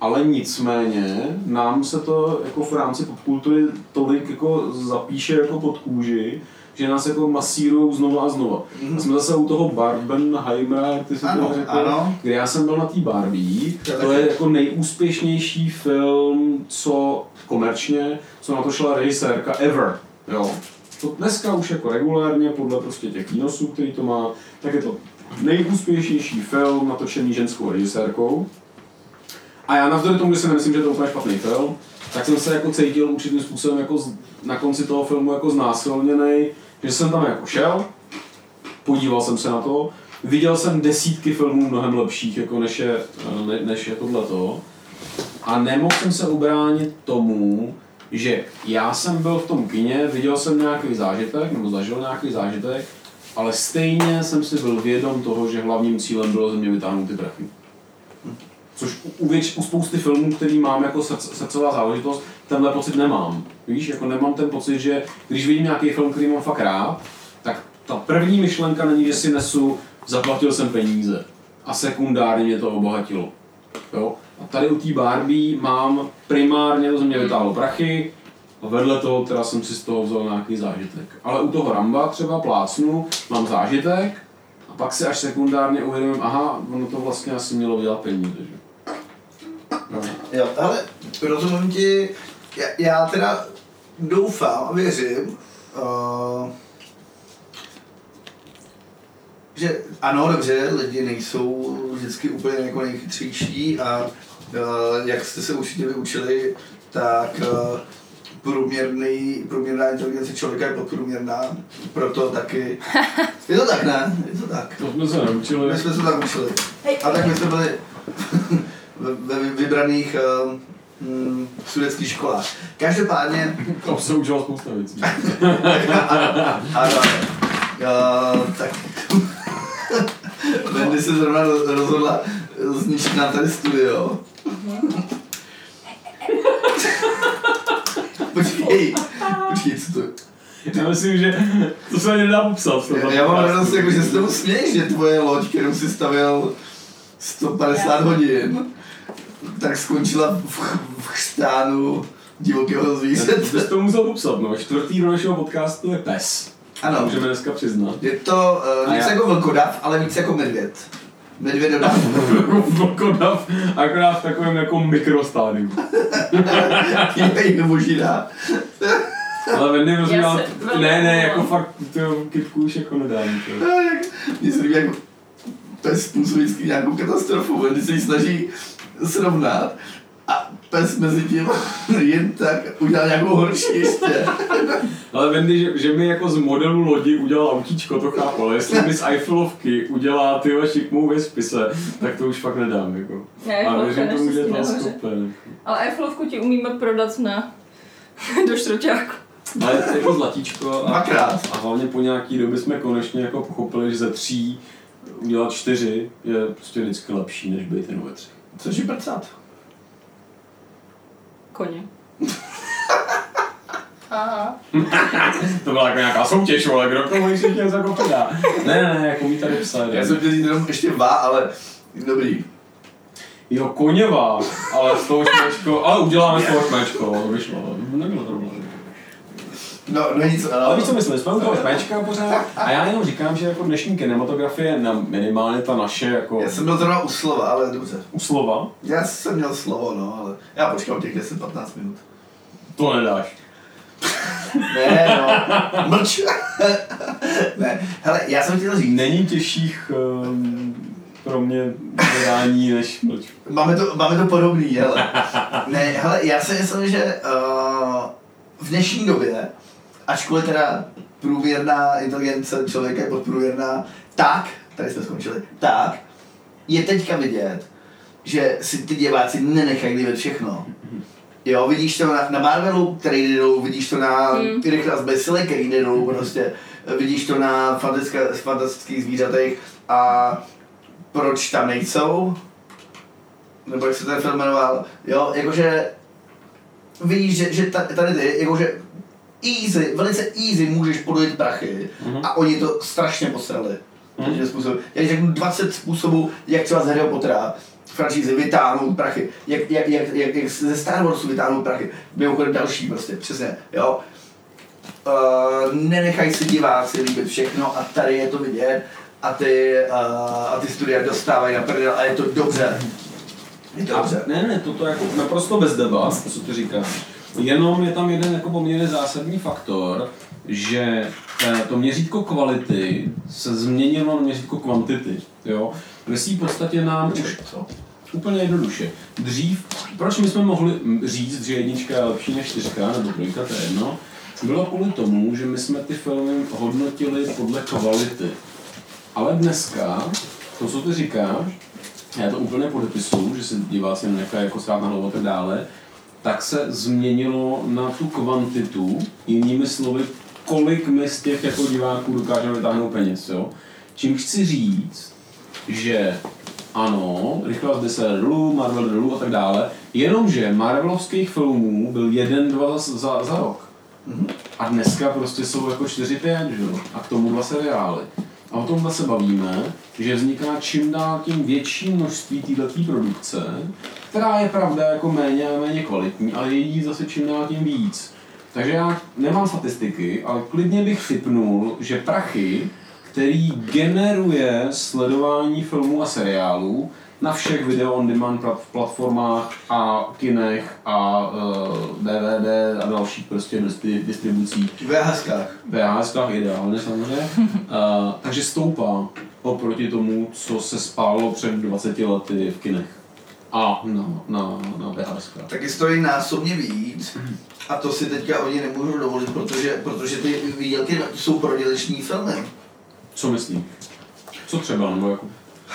Ale nicméně nám se to jako v rámci popkultury tolik jako zapíše jako pod kůži, že nás jako masírují znova a znova. A jsme zase u toho Barbenheimera, jak ty jsi Ano, to řekl, ano. kde já jsem byl na té Barbie. To je jako nejúspěšnější film, co komerčně, co natočila režisérka ever. Jo. To dneska už jako regulárně, podle prostě těch výnosů, který to má, tak je to nejúspěšnější film natočený ženskou režisérkou. A já navzdory tomu, že si nemyslím, že to je úplně špatný film, tak jsem se jako cítil určitým způsobem jako na konci toho filmu jako znásilněný, že jsem tam jako šel, podíval jsem se na to, viděl jsem desítky filmů mnohem lepších, jako než je, ne, než je tohleto. A nemohl jsem se ubránit tomu, že já jsem byl v tom kině, viděl jsem nějaký zážitek, nebo zažil nějaký zážitek, ale stejně jsem si byl vědom toho, že hlavním cílem bylo ze mě vytáhnout ty prachy. Což u, u, věč, u spousty filmů, který mám jako srdc, srdcová záležitost, tenhle pocit nemám. Víš, jako nemám ten pocit, že když vidím nějaký film, který mám fakt rád, tak ta první myšlenka není, že si nesu, zaplatil jsem peníze a sekundárně mě to obohatilo. Jo? A tady u té Barbie mám primárně to ze mě vytáhlo prachy, a vedle toho teda jsem si z toho vzal nějaký zážitek. Ale u toho Ramba třeba plácnu, mám zážitek a pak si až sekundárně uvědomím, aha, ono to vlastně asi mělo vydělat peníze. Že? No. Jo, ale rozumím ti, já, já teda doufám a věřím, uh, že ano, dobře, lidi nejsou vždycky úplně jako nejchytřejší a uh, jak jste se určitě vyučili, tak uh, průměrný, průměrná inteligence člověka je podprůměrná, proto taky... Je to tak, ne? Je to tak. To jsme se naučili. My jsme se tak učili. A tak my jsme byli ve ve vybraných uh, mm, sudeckých školách. Každopádně, Tam se učila spousta věcí. ano, uh, tak Wendy se zrovna roz- rozhodla zničit nám tady studio. Počkej, počkej, co to Já myslím, že to se ani nedá popsat. Já, já mám radost, jako, že se tomu směješ, že tvoje loď, kterou si stavěl 150 hodin, tak skončila v, v chřtánu divokého zvířete. Bys to musel popsat, no. Čtvrtý do našeho podcastu je pes. Ano, Můžeme dneska přiznat. je to uh, víc já- jako vlkodav, ale víc jako medvěd. Medvědodav. Vlkodav, akorát v takovém jako mikrostádiu. Je možná. Ale Wendy Já velmi ne, ne, jako fakt, to kytku už jako nedám. To. Mně se líbí, jak pes způsobí vždycky nějakou katastrofu, když se ji snaží srovnat a pes mezi tím jen tak udělal nějakou horší ještě. Ale Wendy, že, že mi jako z modelu lodi udělal autíčko, to chápu, ale jestli mi z Eiffelovky udělá ty šikmou ve spise, tak to už fakt nedám. Jako. Ne, a Eiffelovka věřím tomu, že je to nahoře. schopen. Ale Eiffelovku ti umíme prodat na do šroťáku. Ale jako zlatíčko a, Dvakrát. a hlavně po nějaký době jsme konečně jako pochopili, že ze tří udělat čtyři je prostě vždycky lepší, než být jenom ve třech. Což je prcat. Koně. Aha. To byla jako nějaká soutěž, ale kdo k tomu ještě něco jako přidá. Ne, ne, ne, jako umí tady psát. Já jsem chtěl říct jenom ještě vá, ale dobrý. Jo, koněvá, ale z toho šmečko, ale uděláme z toho šmečko, to vyšlo, nebylo to problém. No, no nic, ale... Ale víš, co myslím, jsme toho šmečka pořád a já jenom říkám, že jako dnešní kinematografie, na minimálně ta naše jako Já jsem byl zrovna u slova, ale dobře. u slova, Já jsem měl slovo, no, ale já počkám těch 10-15 minut. to nedáš. Ne, no, mlč. ne, hele, já jsem chtěl říct, Není těžších um, pro mě zadání než mlč. Máme to, máme to podobný, hele. Ne, hele, já si myslím, že uh, v dnešní době, ačkoliv teda průměrná inteligence člověka je podprůměrná, tak, tady jsme skončili, tak, je teďka vidět, že si ty diváci nenechají líbit všechno. Jo, vidíš to na, na Marvelu, který jde dolů, vidíš to na Hmm. hmm. Rychle z Besile, který jde dolů prostě, vidíš to na fantastické, fantastických zvířatech a proč tam nejsou, nebo jak se ten film jmenoval, jo, jakože vidíš, že, že ta- tady ty, jakože easy, velice easy můžeš podojit prachy Mhm. a oni to strašně posrali. Mhm. Mm. Způsob. Já řeknu 20 způsobů, jak třeba z Harryho Pottera franšízy vytáhnout prachy, jak, jak, jak, jak, jak ze Star Warsu vytáhnout prachy, mimochodem další prostě, přesně, jo. Uh, nenechají si diváci líbit všechno a tady je to vidět a ty, uh, a ty studia dostávají na prdel a je to dobře. Je to dobře. Ne, ne, toto je jako naprosto bez debat, co ty říkáš. Jenom je tam jeden jako poměrně zásadní faktor, že eh, to měřítko kvality se změnilo na měřítko kvantity. Jo? Ve svý podstatě nám už Co? úplně jednoduše. Dřív, proč my jsme mohli říct, že jednička je lepší než čtyřka, nebo trojka, to je jedno, bylo kvůli tomu, že my jsme ty filmy hodnotili podle kvality. Ale dneska, to, co ty říkáš, já to úplně podepisuju, že se diváci nenechají jako stát na hlavu a tak dále, tak se změnilo na tu kvantitu, jinými slovy, kolik my z těch jako diváků dokážeme vytáhnout peněz. Jo? Čím chci říct, že ano, rychle by se dolů, Marvel dolů a tak dále, jenomže Marvelovských filmů byl jeden, dva za, za, za rok. A dneska prostě jsou jako 4-5, že jo? A k tomu dva seriály. A o tomhle se bavíme, že vzniká čím dál tím větší množství této produkce, která je pravda jako méně a méně kvalitní, ale je jí zase čím dál tím víc. Takže já nemám statistiky, ale klidně bych typnul, že prachy, který generuje sledování filmů a seriálů na všech video on demand plat- platformách a kinech a uh, DVD a dalších prostě distri- distribucích V VHSkách. VHSkách ideálně samozřejmě. uh, takže stoupá oproti tomu, co se spálo před 20 lety v kinech. A na, na, na VHSkách. Taky stojí násobně víc. A to si teďka oni nemůžou dovolit, protože, protože ty výdělky jsou proděleční filmy. Co myslíš? Co třeba? Nebo jako...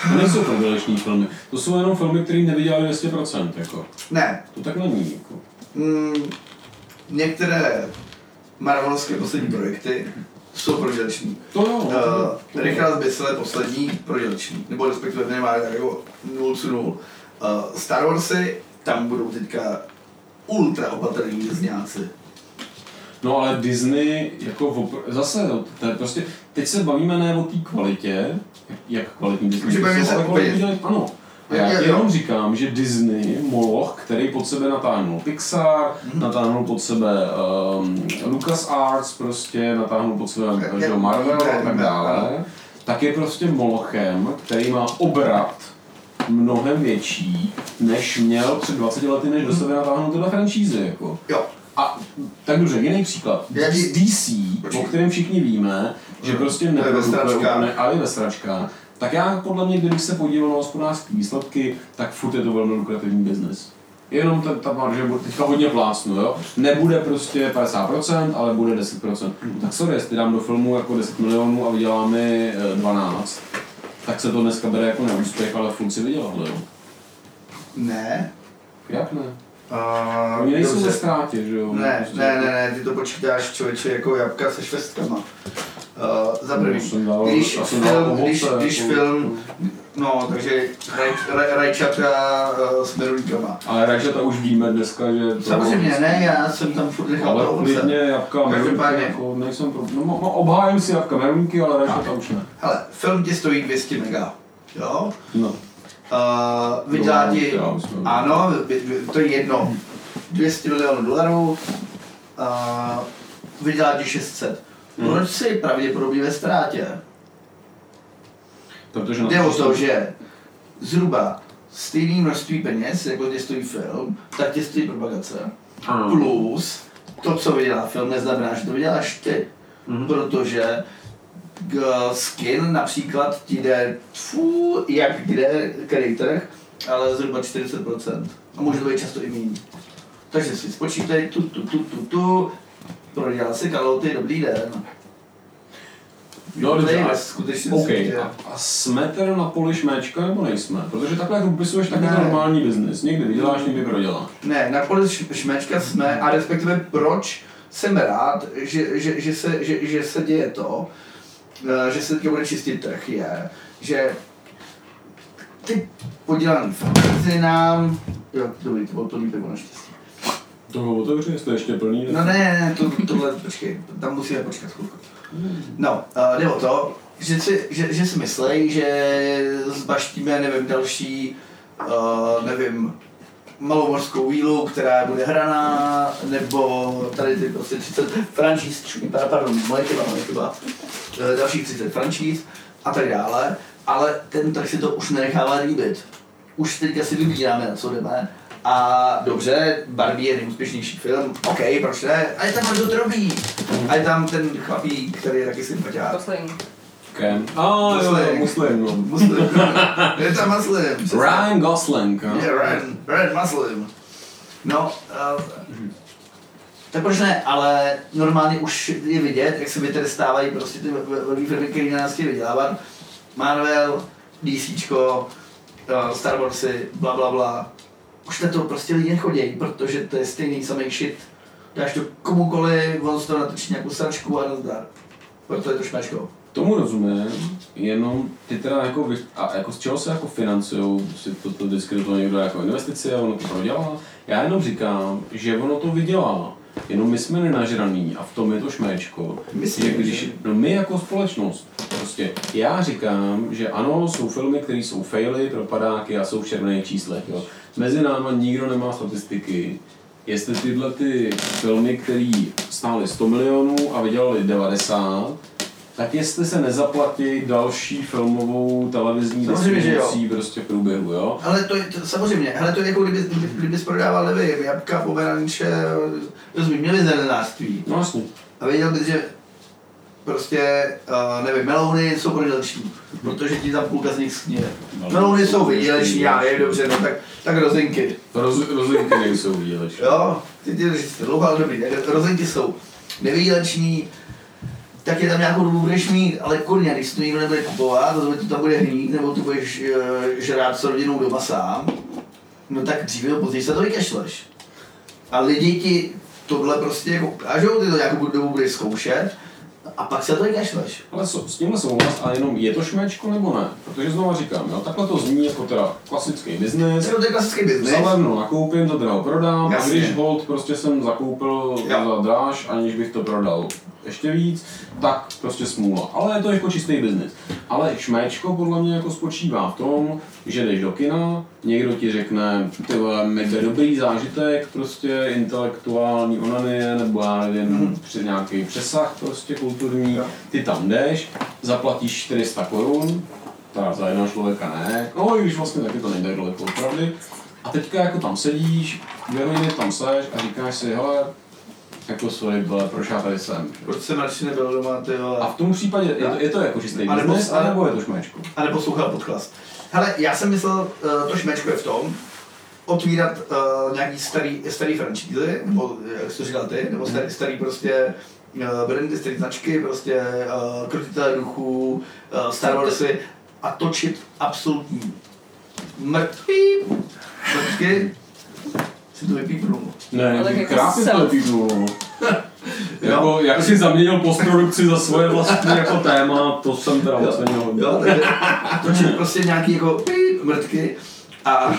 To nejsou proděleční filmy. To jsou jenom filmy, které nevydělaly 200%. Jako. Ne, To tak není. Jako. mm, některé Marvelovské poslední projekty jsou proděleční. To jo. Uh, Richard Bissell poslední proděleční, nebo respektive tak jako 0 co 0. Uh, Star Warsy, tam budou teďka ultra opatrní vězňáci. No ale Disney, jako opr- zase, no, to je prostě, teď se bavíme ne o té kvalitě, jak kvalitní Disney Že jsou, se ale kvalitní dělají, ano. A já ti jenom říkám, že Disney, Moloch, který pod sebe natáhnul Pixar, Mhm. natáhnul pod sebe um, LucasArts, prostě natáhnul pod sebe Jak- že Marvel a tak dále, tak je prostě Molochem, který má obrat mnohem větší, než měl před 20 lety, než do sebe natáhnul tyhle franšízy. Jako. Jo, A tak dobře, jiný příklad. Z DC, Počkej. o kterém všichni víme, že Hmm. prostě neprodukuje úplně, ale je ve sračkách, tak já podle mě, kdybych se podíval na hospodářské výsledky, tak furt je to velmi lukrativní biznes. Jenom ta, ta marže bude teďka hodně plásnu, jo? Nebude prostě 50%, ale bude 10%. Tak sorry, jestli dám do filmu jako 10 milionů a vydělá mi eh, 12, tak se to dneska bere jako neúspěch, ale furt si vydělal, jo? ne. Jak ne? Uh, Oni nejsou ve ztrátě, že jo? Ne, Prostě- ne, ne, ne, ty to počítáš člověče jako jabka se švestkama. Uh, za No, první, dal- když, dal film, když, když jako- film, no, takže raj, raj, rajčata uh, s merulíkama. Ale rajčata už víme dneska, že to... Samozřejmě ne, já jsem tam furt nechal Ale klidně jabka, Každopádně. jako nejsem pro... No, no, obhájím si jabka, merunky, ale rajčata už ne. Hele, film ti stojí 200 mega, jo? No. Uh, vydělá ti, ano, to je jedno, 200 milionů dolarů, uh, vydělá ti 600. Hmm. Proč si pravděpodobně ve ztrátě? Protože Jde o to, že zhruba stejné množství peněz, jako tě stojí film, tak tě stojí propagace. Ano. Plus to, co vydělá film, neznamená, že to vyděláš ty. Mhm. Protože skin například ti jde, fů, jak jde, který trh, ale zhruba 40%. A může to být často i méně. Takže si spočítej tu, tu, tu, tu, tu, prodělal si kaloty, dobrý den. No, dobře, a- ve skutečnosti OK, je- a, a jsme teda na poli šméčka nebo nejsme? Protože takhle jak upisuješ, tak je to normální biznis. Někdy vyděláš, někdy proděláš. Ne, na poli š- šmečka jsme, a respektive proč jsem rád, že, že, že, se, že, že se děje to, že se teďka bude čistit trh, je, že ty podělaný fantasy nám, jo, dobrý, to bylo plný pivo naštěstí. To otevři, jestli je ještě plný. No ne, ne, to, tohle, počkej, tam musíme počkat chvilku. No, uh, jde o to, že si, že, že si myslej, že zbaštíme, nevím, další, uh, nevím, malou mořskou vílu, která bude hraná, nebo tady ty prostě 30 franšíz, pardon, moje chyba, moje chyba, eh, dalších 30 franšíz a tak dále, ale ten trh si to už nenechává líbit. Už teďka si vybíráme, na co jdeme. A dobře, Barbie je nejúspěšnější film, OK, proč ne? A je tam Margot Robbie. A je tam ten chlapík, který je taky sympatiák. Ken. A jo, jo, Muslim. muslim, no. Muslim. je tam Muslim. Ryan Gosling. jo. Je Ryan, Ryan Muslim. No, uh, tak proč ne, ale normálně už je vidět, jak se vytrestávají prostě ty velké firmy, které na nás chtějí vydělávat. Marvel, DCčko, uh, Star Warsy, bla bla bla. Už na to prostě lidi nechodí, protože to je stejný samý shit. Dáš to komukoliv, on z toho natočí nějakou sračku a nazdar. Proto je to šmečko. Tomu rozumím. jenom ty teda jako, a jako z čeho se jako financují, si to, to vždycky do toho někdo jako investici a ono to prodělá. Já jenom říkám, že ono to vydělá. Jenom my jsme nenažraný a v tom je to šméčko. Myslíš, že když, no my jako společnost, prostě já říkám, že ano, jsou filmy, které jsou faily, propadáky a jsou v červených číslech. Jo. Mezi náma nikdo nemá statistiky, jestli tyhle ty filmy, které stály 100 milionů a vydělali 90, tak jestli se nezaplatí další filmovou televizní distribucí prostě v průběhu, jo? Ale to je, to, samozřejmě, hele, to je jako kdyby, kdyby, prodával nevím, jabka, pomeranče, rozumím, měli zelenářství. No jasně. A věděl bys, že prostě, uh, nevím, melouny jsou prodělční, protože ti tam půlka z nich schníje. Melouny jsou vyděleční, já je dobře, no tak, tak rozinky. Roz, rozinky nejsou výdělečné. Jo, ty ty jsi dlouho, ale dobrý, rozinky jsou nevyděleční, tak je tam nějakou dobu budeš mít, ale kurně, když to nikdo nebude kupovat, to to tam bude hnít, nebo tu budeš uh, žrát s rodinou doma sám, no tak dříve nebo později se to vykašleš. A lidi ti tohle prostě jako ukážou, ty to nějakou dobu budeš zkoušet, a pak se to vykašleš. Ale so, s tímhle souhlas, ale jenom je to šméčko nebo ne? Protože znovu říkám, jo, takhle to zní jako teda klasický biznis. To je klasický biznis. Za levno nakoupím, za draho prodám Jasně. a když hold prostě jsem zakoupil Jo. za dráž, aniž bych to prodal ještě víc, tak prostě smůla. Ale je to jako čistý biznis. Ale šméčko podle mě jako spočívá v tom, že jdeš do kina, někdo ti řekne, ty vole, mega dobrý zážitek, prostě intelektuální onanie, nebo já nevím, Mhm. při nějaký přesah prostě kulturní, ty tam jdeš, zaplatíš 400 korun, teda za jednoho člověka ne, no i když vlastně taky to nejde daleko od pravdy. A teďka jako tam sedíš, dvě hodiny tam seš a říkáš si, hele, jako sorry, vole, proč já tady jsem. Proč jsem radši nebyl doma, ty vole. A v tom případě je to, je to jako čistý A nebo- a- anebo je to šméčko? a neposlouchal podcast. Hele, já jsem myslel, uh, to šmečko je v tom, otvírat uh, nějaký starý, starý franšízy, nebo jak jsi to říkal ty, nebo starý, starý prostě uh, brandy, starý značky, prostě uh, krutitelé duchů, uh, Star Warsy a točit absolutní mrtvý si to vypípnul. Ne, Ale jako krásně to vypípnul. Jako, jak jsi zaměnil postprodukci za svoje vlastní jako téma, to jsem teda Jo, ocenil. hodně. jo, takže točit prostě nějaký jako píp, mrtky a A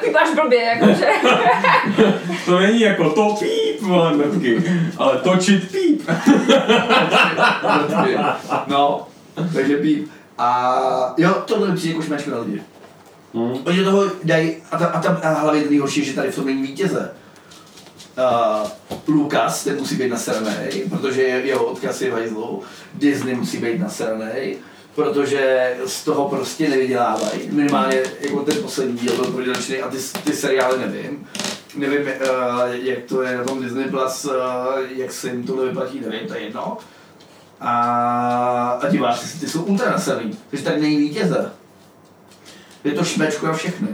ty máš blbě, jakože. To není jako to píp, vole, mrtky, ale točit píp. mrtky. No, takže píp. A jo, tohle přijde jako šmečko na lidi. Hmm. Do toho dají, a, ta, a, ta, a hlavně ten nejhorší že tady v tom není vítěze. Uh, Lucas, ten musí být nasranej, protože je- jeho odkaz je v hajzlu. Disney musí být nasranej, protože z toho prostě nevydělávají. Minimálně jako ten poslední díl byl prodělečný a ty, ty seriály nevím. Nevím, uh, jak to je na tom Disney Plus, uh, jak se jim tohle vyplatí, nevím, to je jedno. A, a diváci, ty jsou ultra nasraný, takže tady není vítěze. Je to šmečko a všechny.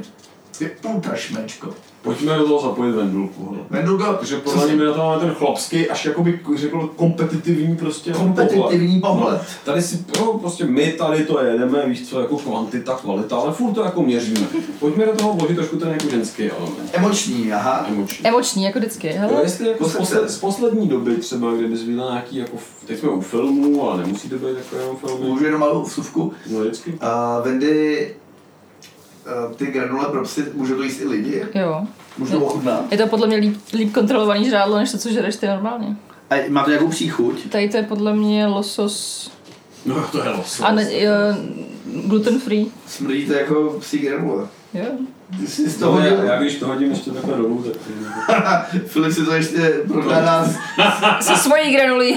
Je ultra šmečko. Pojďme do toho zapojit Vendulku. hele. Vendulko, Takže podle mě na to máme ten chlapský, až jakoby řekl kompetitivní prostě pohled. kompetitivní pohled. Tady si, no, prostě my tady to jedeme, víš co, jako kvantita, kvalita, ale furt to jako měříme. Pojďme do toho vložit trošku ten jako ženský element. Emoční, aha. Emoční. Emoční, jako vždycky. Hele, jestli jako z, posled, z poslední doby třeba, kdybys viděl nějaký, jako, teď jsme u filmů, ale nemusí to být jako jenom filmy. Můžu jenom malou vsuvku. No vždycky. Uh, Vendy, ty granule pro psy, můžou to jíst i lidi? jo. Můžu to ochutnat? Je to podle mě líp, líp kontrolovaný žrádlo, než to, co žereš ty normálně. A má to nějakou příchuť? Tady to je podle mě losos No to je los. a ne, uh, gluten free. Smrdí to jako psí granule. Jo. Ty jsi z toho No, já, já, když to hodím ještě takhle dolů, tak... Filip si to ještě prodá s, Se svojí granulí.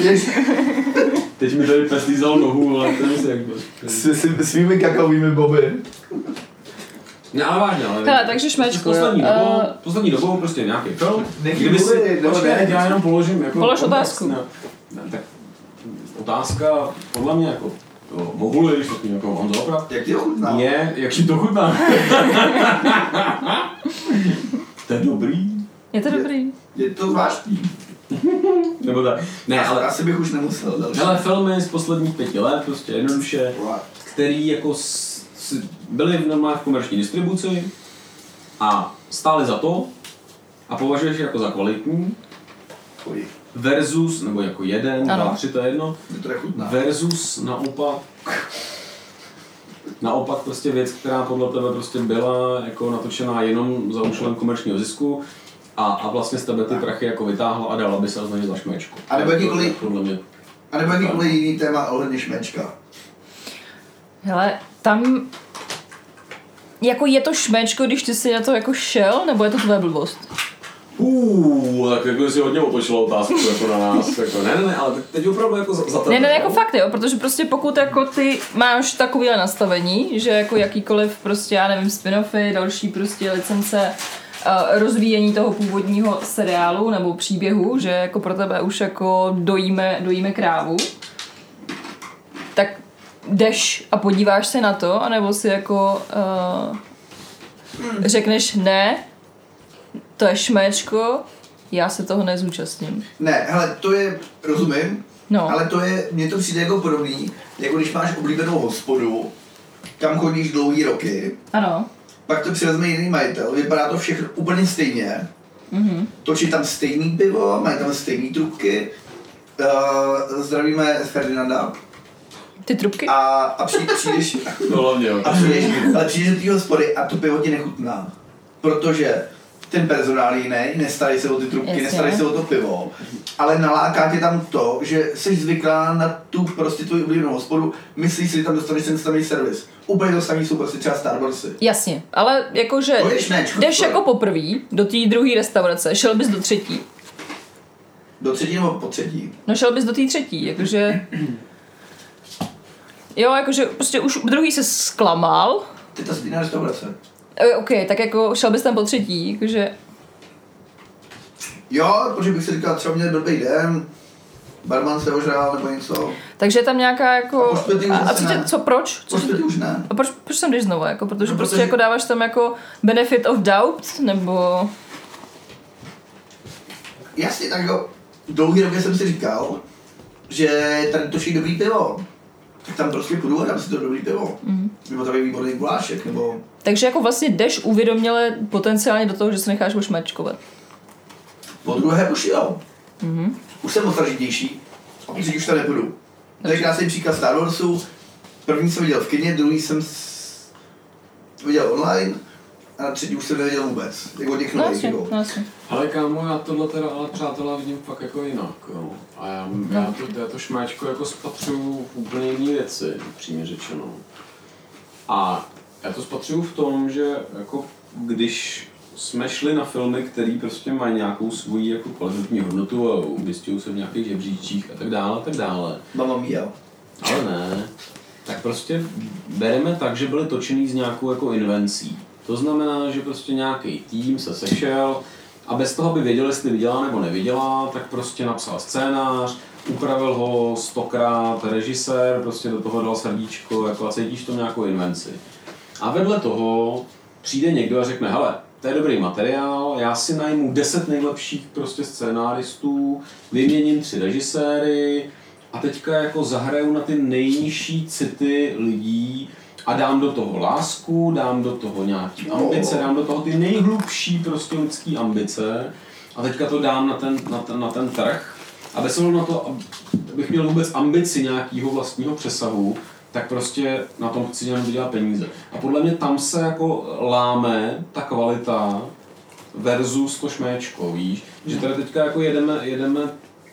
Teď mi tady pes lízal nohu, ale to je jak s, s, svými kakaovými boby. Ne, ale vážně, ale... Hele, takže šmečku, Poslední dobou, Eh, poslední dobou prostě nějaký film. Nechci Kdyby si, počkej, ne? já jenom položím jako... Polož otázku. Ne, ne, tak otázka, podle mě jako, jo, mohu-li, když to jako Honzo oprav, Jak ti ochutná? je, jak si to chutná. to je dobrý. Je to dobrý. Je to zvláštní. Nebo tak. Ne, ale Asi bych už nemusel další. Hele, filmy z posledních pěti let, prostě jednoduše, který jako s, byly v normální v komerční distribuci a stály za to a považuješ je jako za kvalitní versus, nebo jako jeden, Ano. dva, tři, to je jedno, versus naopak naopak prostě věc, která podle tebe prostě byla jako natočená jenom za účelem komerčního zisku a, a vlastně z tebe ty prachy jako vytáhla a dala by se označit za šmečku. A nebo jakýkoliv- Podle mě. A nebo jakýkoliv jiný téma ohledně šmečka. Hele, tam jako je to šmečko, když ty si na to jako šel, nebo je to tvoje blbost? Uh, tak jako si hodně otočila otázku jako na nás. Jako, ne, ne, ne, ale teď opravdu jako za, za Ne, ne, jako fakt jo, protože prostě pokud jako ty máš takovýhle nastavení, že jako jakýkoliv prostě, já nevím, spin-offy, další prostě licence, uh, rozvíjení toho původního seriálu nebo příběhu, že jako pro tebe už jako dojíme, dojíme krávu, tak jdeš a podíváš se na to, anebo si jako uh, řekneš ne, to je šméčko, já se toho nezúčastním. Ne, hele, to je, rozumím, No. ale to je, mně to přijde jako podobný, jako když máš oblíbenou hospodu, kam chodíš dlouhý roky, Ano. pak to převezme jiný majitel, vypadá to všechno úplně stejně, Mhm. točí tam stejný pivo, mají tam stejný trubky, uh, zdravíme Ferdinanda Ty trubky? a, a při, přijdeš, No hlavně, jo. a přijdeš, ale přijdeš do té hospody a to pivo ti nechutná, protože ten personál je jiný, nestarí se o ty trubky, Jasně. nestarí se o to pivo, ale naláká tě tam to, že jsi zvyklá na tu prostě tvoji oblíbenou hospodu, myslíš si, že tam dostaneš ten samý servis. Úplně to samý jsou prostě třeba Starbucksy. Jasně, ale jakože jdeš jako poprvý do té druhé restaurace, šel bys do třetí. Do třetí nebo po třetí. No šel bys do té třetí, jakože... Jo, jakože prostě už druhý se zklamal. Ty ta stejná restaurace. E, OK, tak jako šel bys tam po třetí, jakože... Jo, protože bych si říkal, třeba měl blbý den, barman se ožrál nebo něco. Takže je tam nějaká jako... A A, a co, tě, co proč? Co tě, už ne. a proč, proč tam jdeš znovu, jako? Protože No, prostě protože- jako dáváš tam jako benefit of doubt, nebo... Jasně, tak jo. Dlouhý roky jsem si říkal, že tady točí dobrý pivo. Tak tam prostě půjdu a dám si to dobrý pivo. Mm. Nebo tady výborný gulášek, nebo... Takže jako vlastně jdeš uvědoměle potenciálně do toho, že se necháš ošmačkovat. Po druhé už jo. Mm-hmm. Už jsem ostražitější. A teď už tam nepůjdu. To je krásný příklad Star Warsu. První jsem viděl v kině, druhý jsem s... viděl online a na třetí už jsem neviděl vůbec. Jako těch No nových, jasně, no jasně. Ale kámo, já tohle teda, ale přátelé vidím fakt jako jinak, jo. A já, já, to, já to šmáčko jako spatřuju v úplně jiné věci, přímě řečeno. A já to spatřuju v tom, že jako když jsme šli na filmy, které prostě mají nějakou svoji jako kvalitní hodnotu a umístějí se v nějakých žebříčích a tak dále, a tak dále. Mamma mia. Ale ne, tak prostě bereme tak, že byly točený s nějakou jako invencí. To znamená, že prostě nějaký tým se sešel a bez toho, aby věděl, jestli viděla nebo neviděla, tak prostě napsal scénář, upravil ho stokrát režisér, prostě do toho dal srdíčko, jako a cítíš to nějakou invenci. A vedle toho přijde někdo a řekne, hele, to je dobrý materiál, já si najmu 10 nejlepších prostě scénáristů, vyměním tři režiséry a teďka jako zahraju na ty nejnižší city lidí a dám do toho lásku, dám do toho nějaký ambice, dám do toho ty nejhlubší prostě lidský ambice a teďka to dám na ten, na ten, na ten trh a bez na to, abych měl vůbec ambici nějakého vlastního přesahu, tak prostě na tom chci jenom vydělat peníze. A podle mě tam se jako láme ta kvalita versus to šméčko, víš? Že tady teďka jako jedeme, jedeme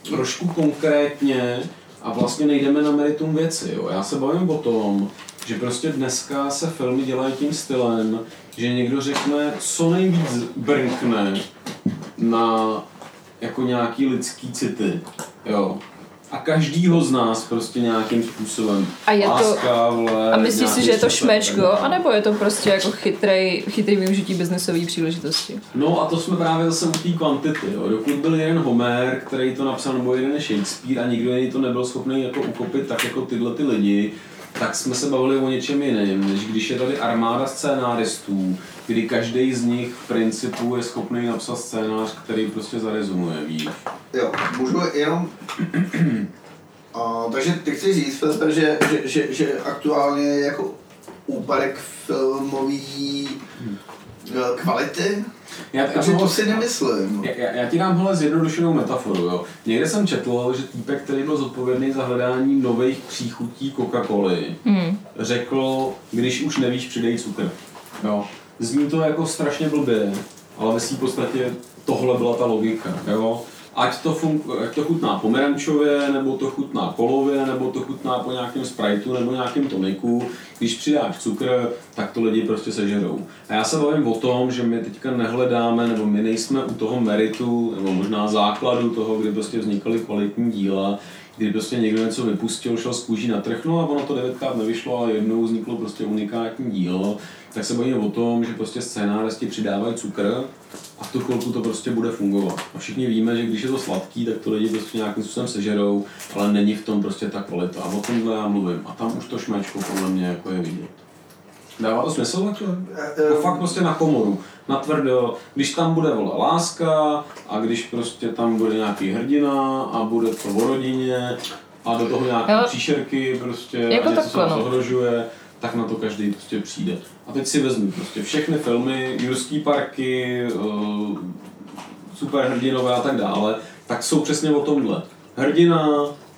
trošku konkrétně a vlastně nejdeme na meritum věci, jo? Já se bavím o tom, že prostě dneska se filmy dělají tím stylem, že někdo řekne, co nejvíc brnkne na jako nějaký lidský city, jo. A každýho z nás prostě nějakým způsobem. A je to- Láska, vle, A myslíš si, že je to šmečko, anebo je to prostě jako chytrej, chytrý využití biznesové příležitosti? No a to jsme právě zase u té kvantity. Jo. Dokud byl jeden Homer, který to napsal, nebo jeden Shakespeare a nikdo jiný to nebyl schopný jako ukopit tak jako tyhle ty lidi, tak jsme se bavili o něčem jiném, než když je tady armáda scénáristů, kdy každý z nich v principu je schopný napsat scénář, který prostě zarezumuje, víš. Jo, můžu jenom... A, takže ty chceš říct, Filipe, že, že, že, že aktuálně jako úpadek filmový kvality. Já, já, Takže to si nemyslím. já, já, já ti dám hele zjednodušenou metaforu. Jo. Někde jsem četl, že týpek, který byl zodpovědný za hledání nových příchutí Coca-Coly, Hmm. řekl, když už nevíš, přidej cukr. Jo. Zní to jako strašně blbě, ale ve svým podstatě tohle byla ta logika. Jo. Ať to, fun- ať to chutná pomerančově, nebo to chutná kolově, nebo to chutná po nějakém Spriteu, nebo nějakém toniku. Když přidáš cukr, tak to lidi prostě sežerou. A já se bavím o tom, že my teďka nehledáme, nebo my nejsme u toho meritu, nebo možná základu toho, kdy prostě vznikaly kvalitní díla, kdy prostě někdo něco vypustil, šel z kůží na trh, no a ono to devětkrát nevyšlo, ale jednou vzniklo prostě unikátní dílo, tak se bavíme o tom, že prostě scénáristi přidávají cukr a v tu chvilku to prostě bude fungovat. A všichni víme, že když je to sladký, tak to lidi prostě nějakým způsobem sežerou, ale není v tom prostě ta kvalita. A o tomhle já mluvím. A tam už to šmečko podle mě jako je vidět. Dává to smysl takhle? To fakt prostě na komoru, na tvrdo, když tam bude vole láska a když prostě tam bude nějaký hrdina a bude to o rodině a do toho nějaké příšerky prostě jako a něco se takhle, nás no. ohrožuje, tak na to každý prostě přijde. A teď si vezmu prostě všechny filmy, Jurský parky, uh, superhrdinové a tak dále, tak jsou přesně o tomhle. Hrdina,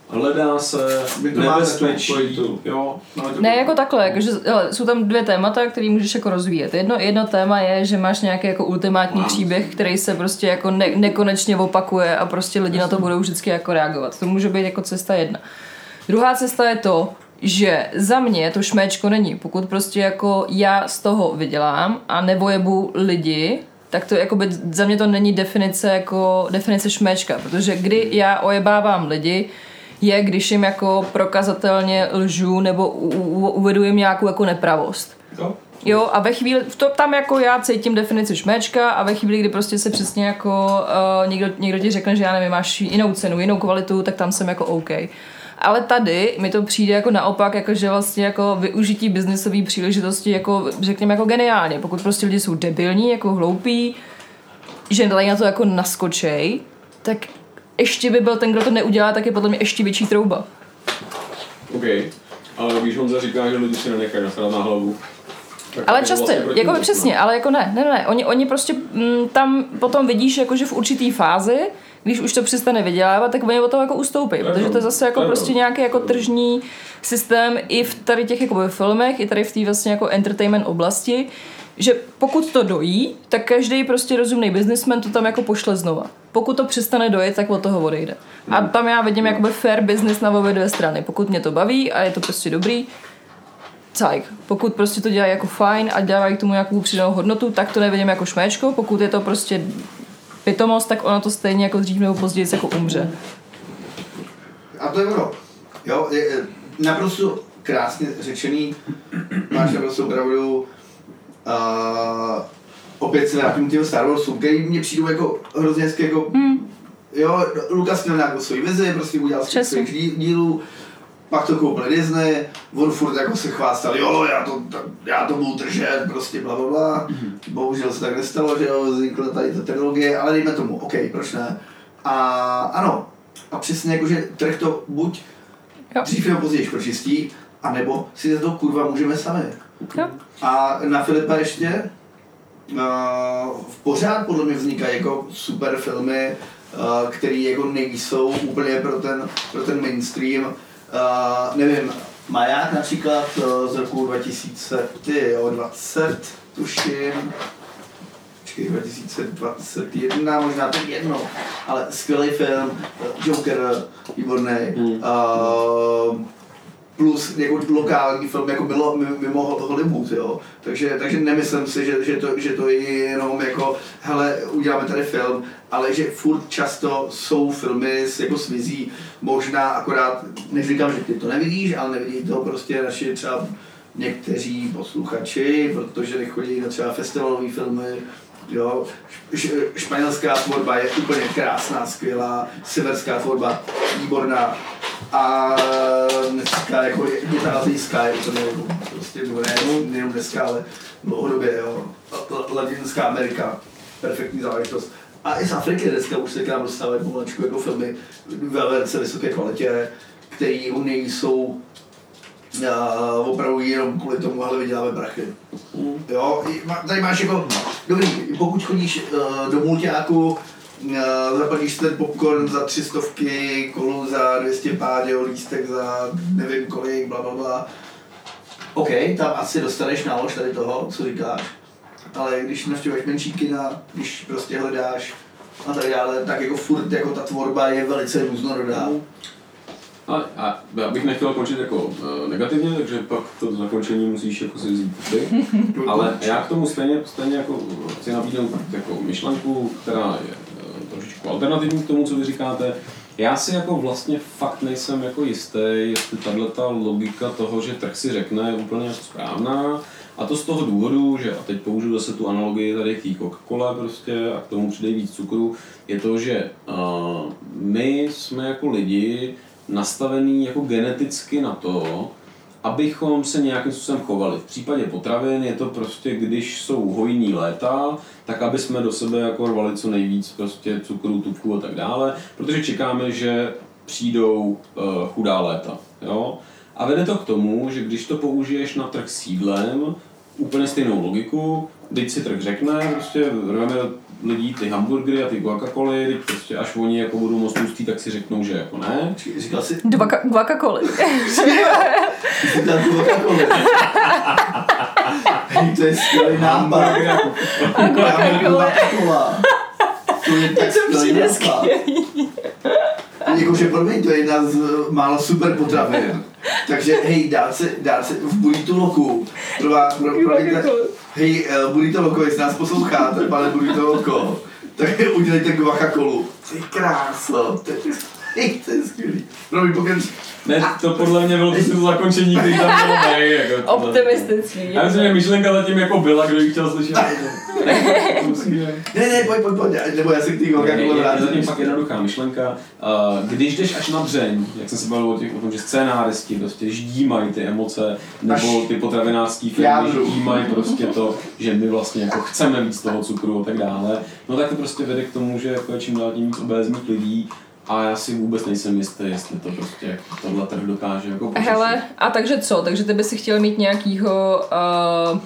hledá se, nebezpečí, jo. No, to- Ne, jako takhle, jakože, hele, jsou tam dvě témata, které můžeš jako rozvíjet. Jedno, jedno téma je, že máš nějaký jako ultimátní Wow. příběh, který se prostě jako ne, nekonečně opakuje a prostě lidi na to budou vždycky jako reagovat. To může být jako cesta jedna. Druhá cesta je to, že za mě to šméčko není. Pokud prostě jako já z toho vydělám a nevojebu lidi, tak to jako by, za mě to není definice jako definice šméčka, protože kdy já ojebávám lidi, je, když jim jako prokazatelně lžu nebo u, u, uvedu jim nějakou jako nepravost. Jo? Jo, a ve chvíli, v to tam jako já cítím definici šméčka a ve chvíli, kdy prostě se přesně jako uh, někdo, někdo ti řekne, že já nevím, máš jinou cenu, jinou kvalitu, tak tam jsem jako OK. Ale tady mi to přijde jako naopak, jako že vlastně jako využití biznesové příležitosti jako řekněme jako geniálně. Pokud prostě lidi jsou debilní, jako hloupí, že tady na to jako naskočej, tak ještě by byl ten, kdo to neudělá, tak je podle mě ještě větší trouba. OK. Ale když Honza říká, že lidi si nenechají nasrat na hlavu. tak Ale často, vlastně jako by přesně, ale jako ne, ne, ne. Oni, oni prostě mm, tam potom vidíš, jako že v určitý fázi, když už to přestane vydělávat, tak oni od toho jako ustoupí, protože to je zase jako prostě nějaký jako tržní systém i v tady těch jako filmech, i tady v té vlastně jako entertainment oblasti, že pokud to dojí, tak každý prostě rozumný businessman to tam jako pošle znova. Pokud to přestane dojet, tak od toho odejde. A tam já vidím jakoby fair business na obě dvě strany. Pokud mě to baví a je to prostě dobrý, cajk. Pokud prostě to dělají jako fajn a dělají k tomu nějakou přidanou hodnotu, tak to nevidím jako šméčko. Pokud je to prostě pitomost, tak ono to stejně jako dřív nebo později jako umře. A to je ono. Jo, je, je naprosto krásně řečený. Máš naprosto pravdu. Uh, opět se vrátím k těm Star Warsům, který mě přijdou jako hrozně hezky jako... Hmm. Jo, Lukas měl nějakou svoji vizi, prostě udělal svých dí- dílů, pak to koupil Disney, on furt jako se chvástal, jo, já to, já to budu držet, prostě bla, bla, bla. Bohužel se tak nestalo, že jo, vznikla tady ta trilogie, ale dejme tomu, OK, proč ne. A ano, a přesně jako, že trh to buď Jo. dřív nebo později pročistí, anebo si za to kurva můžeme sami. Jo. A na Filipa ještě uh, v pořád podle mě vznikají jako super filmy, uh, které jako nejsou úplně pro ten, pro ten mainstream. Uh, nevím, Maják například uh, z roku 2020, tuším, počkej, 2021, možná to jedno, ale skvělý film, Joker, výborný, Hmm. uh, plus jako lokální film jako bylo mimo Hollywood, jo. Takže, takže nemyslím si, že, že, to, že to je jenom jako, hele, uděláme tady film, ale že furt často jsou filmy s, jako s vizí, možná akorát, neříkám, že ty to nevidíš, ale nevidí to prostě naši třeba někteří posluchači, protože nechodí na třeba festivalové filmy, Jo, španělská tvorba je úplně krásná, skvělá, severská tvorba výborná. A dneska jako je je ta azijská je úplně jako, prostě nebo ne, nejenom dneska, ale dlouhodobě, jo. La- La- Latinská Amerika, perfektní záležitost. A i z Afriky dneska už se k nám dostávají pomalečku jako filmy ve velice vysoké kvalitě, které nejsou a opravdu jenom kvůli tomu, ale vyděláme prachy. Jo, i má- tady máš jako, dobrý, pokud chodíš uh, do multiáku, uh, zaplatíš ten popcorn za tři stovky, kolu za 200 pád, jo, lístek za nevím kolik, bla, bla, bla. OK, tam asi dostaneš nálož tady toho, co říkáš, ale když navštěvuješ menší kina, když prostě hledáš a tak dále, tak jako furt jako ta tvorba je velice různorodá. A, a já bych nechtěl končit jako uh, negativně, takže pak to zakončení musíš jako si vzít ty. Ale já k tomu stejně, stejně jako chci nabídnout jako myšlenku, která je uh, trošičku alternativní k tomu, co vy říkáte. Já si jako vlastně fakt nejsem jako jistý, jestli tahle ta logika toho, že trh si řekne, je úplně správná. A to z toho důvodu, že a teď použiju zase tu analogii tady k Coca-Cola prostě a k tomu přidej víc cukru, je to, že uh, my jsme jako lidi nastavený jako geneticky na to, abychom se nějakým způsobem chovali. V případě potravin je to prostě, když jsou hojní léta, tak aby jsme do sebe jako rvali co nejvíc prostě cukru, tuku a tak dále, protože čekáme, že přijdou uh, chudá léta. Jo? A vede to k tomu, že když to použiješ na trh s jídlem, úplně stejnou logiku, teď si trh řekne, prostě rveme lidí ty hamburgery a ty Coca-Coly, teď prostě až oni jako budou moc tlustý, tak si řeknou, že jako ne. Říkal jsi, kakoly. říkal. Hej, to je skvělý nápad. Coca-Cola. To je tak skvělý nápad. Jakože promiň, to je jedna z eh, málo super potravin. Takže hej, dát se, dát se v Burrito Loku. Pro vás, pro, pro, pro, hej, uh, Burrito Loko, jestli nás posloucháte, pane Burrito Loko, tak udělejte Coca-Colu. Ty kráso, to je, to je skvělý. Promiň. Ne, to podle mě bylo prostě to zakončení, který tam bylo nej, jako. Optimistický. Já myslím, že myšlenka zatím jako byla, kdo ji chtěl slyšet. Ne, Ne, pojď, pojď, pojď, nebo já se k té Je, Coca-Cole je, je zatím fakt jednoduchá myšlenka. Uh, když jdeš až na dřeň, jak jsem se bavil o, těch, o tom, že scénáristi prostě ždímají ty emoce, nebo ty potravinářský firmy ždímají prostě to, že my vlastně jako chceme víc toho cukru a tak dále, no tak to prostě vede k tomu, že jako je čím dál tím víc obézních lidí a já si vůbec nejsem jistý, jestli to prostě tohle trh dokáže jako pořešit. Hele, a takže co? Takže ty by si chtěl mít nějakýho, uh,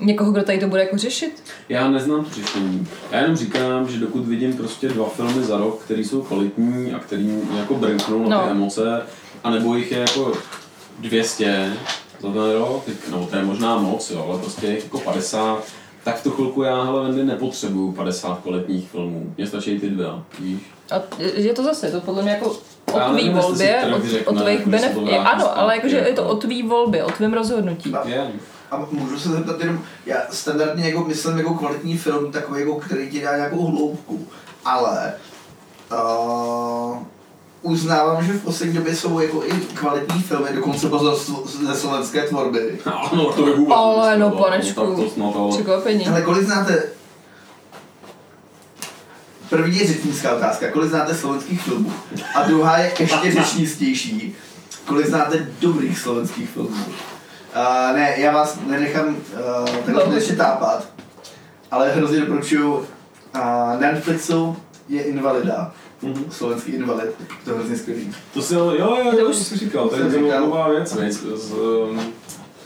někoho, kdo tady to bude jako řešit? Já neznám to řešení. Já jenom říkám, že dokud vidím prostě dva filmy za rok, které jsou kvalitní a který jako brnknou na ty No. emoce, a nebo jich je jako 200 za ten rok, no to je možná moc, jo, ale prostě jako 50, tak v tu chvilku já hele Wendy nepotřebuju 50 kvalitních filmů. Mně stačí ty dva, víš? A je to zase, to podle mě jako o tvý volbě, o, tvých to benefitech. Ano, ale jakože je to jako. o tvý volbě, o tvém rozhodnutí. Je. A můžu se zeptat jenom, já standardně jako myslím jako kvalitní film, takový jako, který ti dá nějakou hloubku, ale uh, uznávám, že v poslední době jsou jako i kvalitní filmy, dokonce pozor z- ze slovenské tvorby. No, to by vůbec Ale no, panečku. Překvapení. Ale kolik znáte, první je řečnická otázka, kolik znáte slovenských filmů? A druhá je ještě řečnistější, kolik znáte dobrých slovenských filmů? Uh, ne, já vás nenechám uh, takhle ještě tápat, ale hrozně doporučuju, uh, na Netflixu je Invalida, Mhm. slovenský invalid, to je hrozně skvělý. To si, jo, jo, jo, To to už- jsi říkal, to je to nová věc, ne, s, s, um,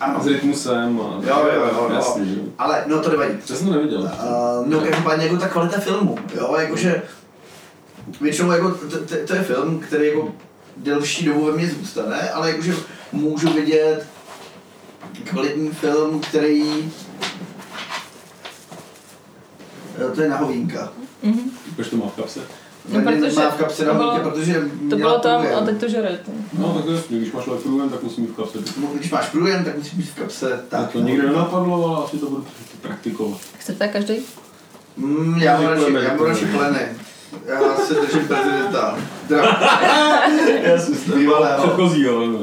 Ano, s rytmusem a... Jo, jo, jo, jo. Jasný, jo. ale no to nevadí. To jsem neviděl. Uh, no každopádně jako ta kvalita filmu, jo, jakože většinou jako to, to, to je film, který jako delší dobu ve mně zůstane, ale jakože můžu vidět kvalitní film, který Jo, to je nahovínka. Proč to má v kapse? No, protože má v kapse to bylo- nahovínka, protože To bylo tam průjem. a teď to žere. No tak jasně, když máš lepší tak musí mít v kapse. No, Když máš průjem, tak musí být v kapse. Tak Tak, to nikdy nenapadlo, ale asi to budu praktikovat. Chcete každý? Mm, já mám radši, já mám radši pleny. Já se držím prezidenta. Teda, Jasně, Bývalého. Předchozího, no.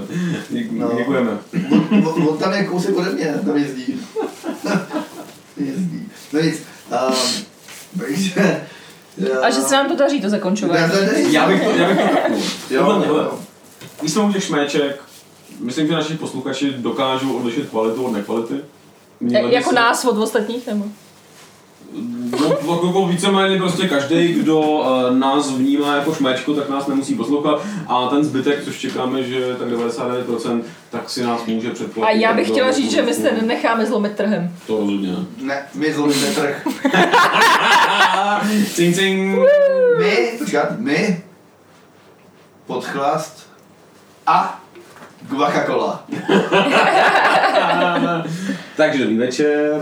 Děk- No. Děkujeme. on, on, on tam je kousek ode mě, tam jezdí. jezdí. No nic. Um, takže... A že se nám to daří to zakončovat. Já, to ne, Já bych to, já bych to taknul. Jo, jo. My jsme u těch šméček, myslím, že naši posluchači dokážou odlišit kvalitu od nekvality. Jako víceméně prostě každý, kdo uh, nás vnímá jako šmečko, tak nás nemusí poslouchat a ten zbytek, což čekáme, že tak 99%, tak si nás může předplatit. A já bych chtěla říct, že my se nenecháme zlomit trhem. To rozhodně. Ne, my zlomíme trh. cing, cing. My, počkat, my, podchlast a Guacacola. Takže dobrý večer.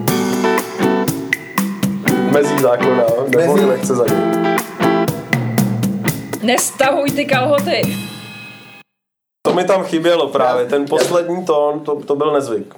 mezí zákona, nebo mezí. lekce za ní. Nestahuj ty kalhoty! To mi tam chybělo právě, ten poslední tón, to, to byl nezvyk.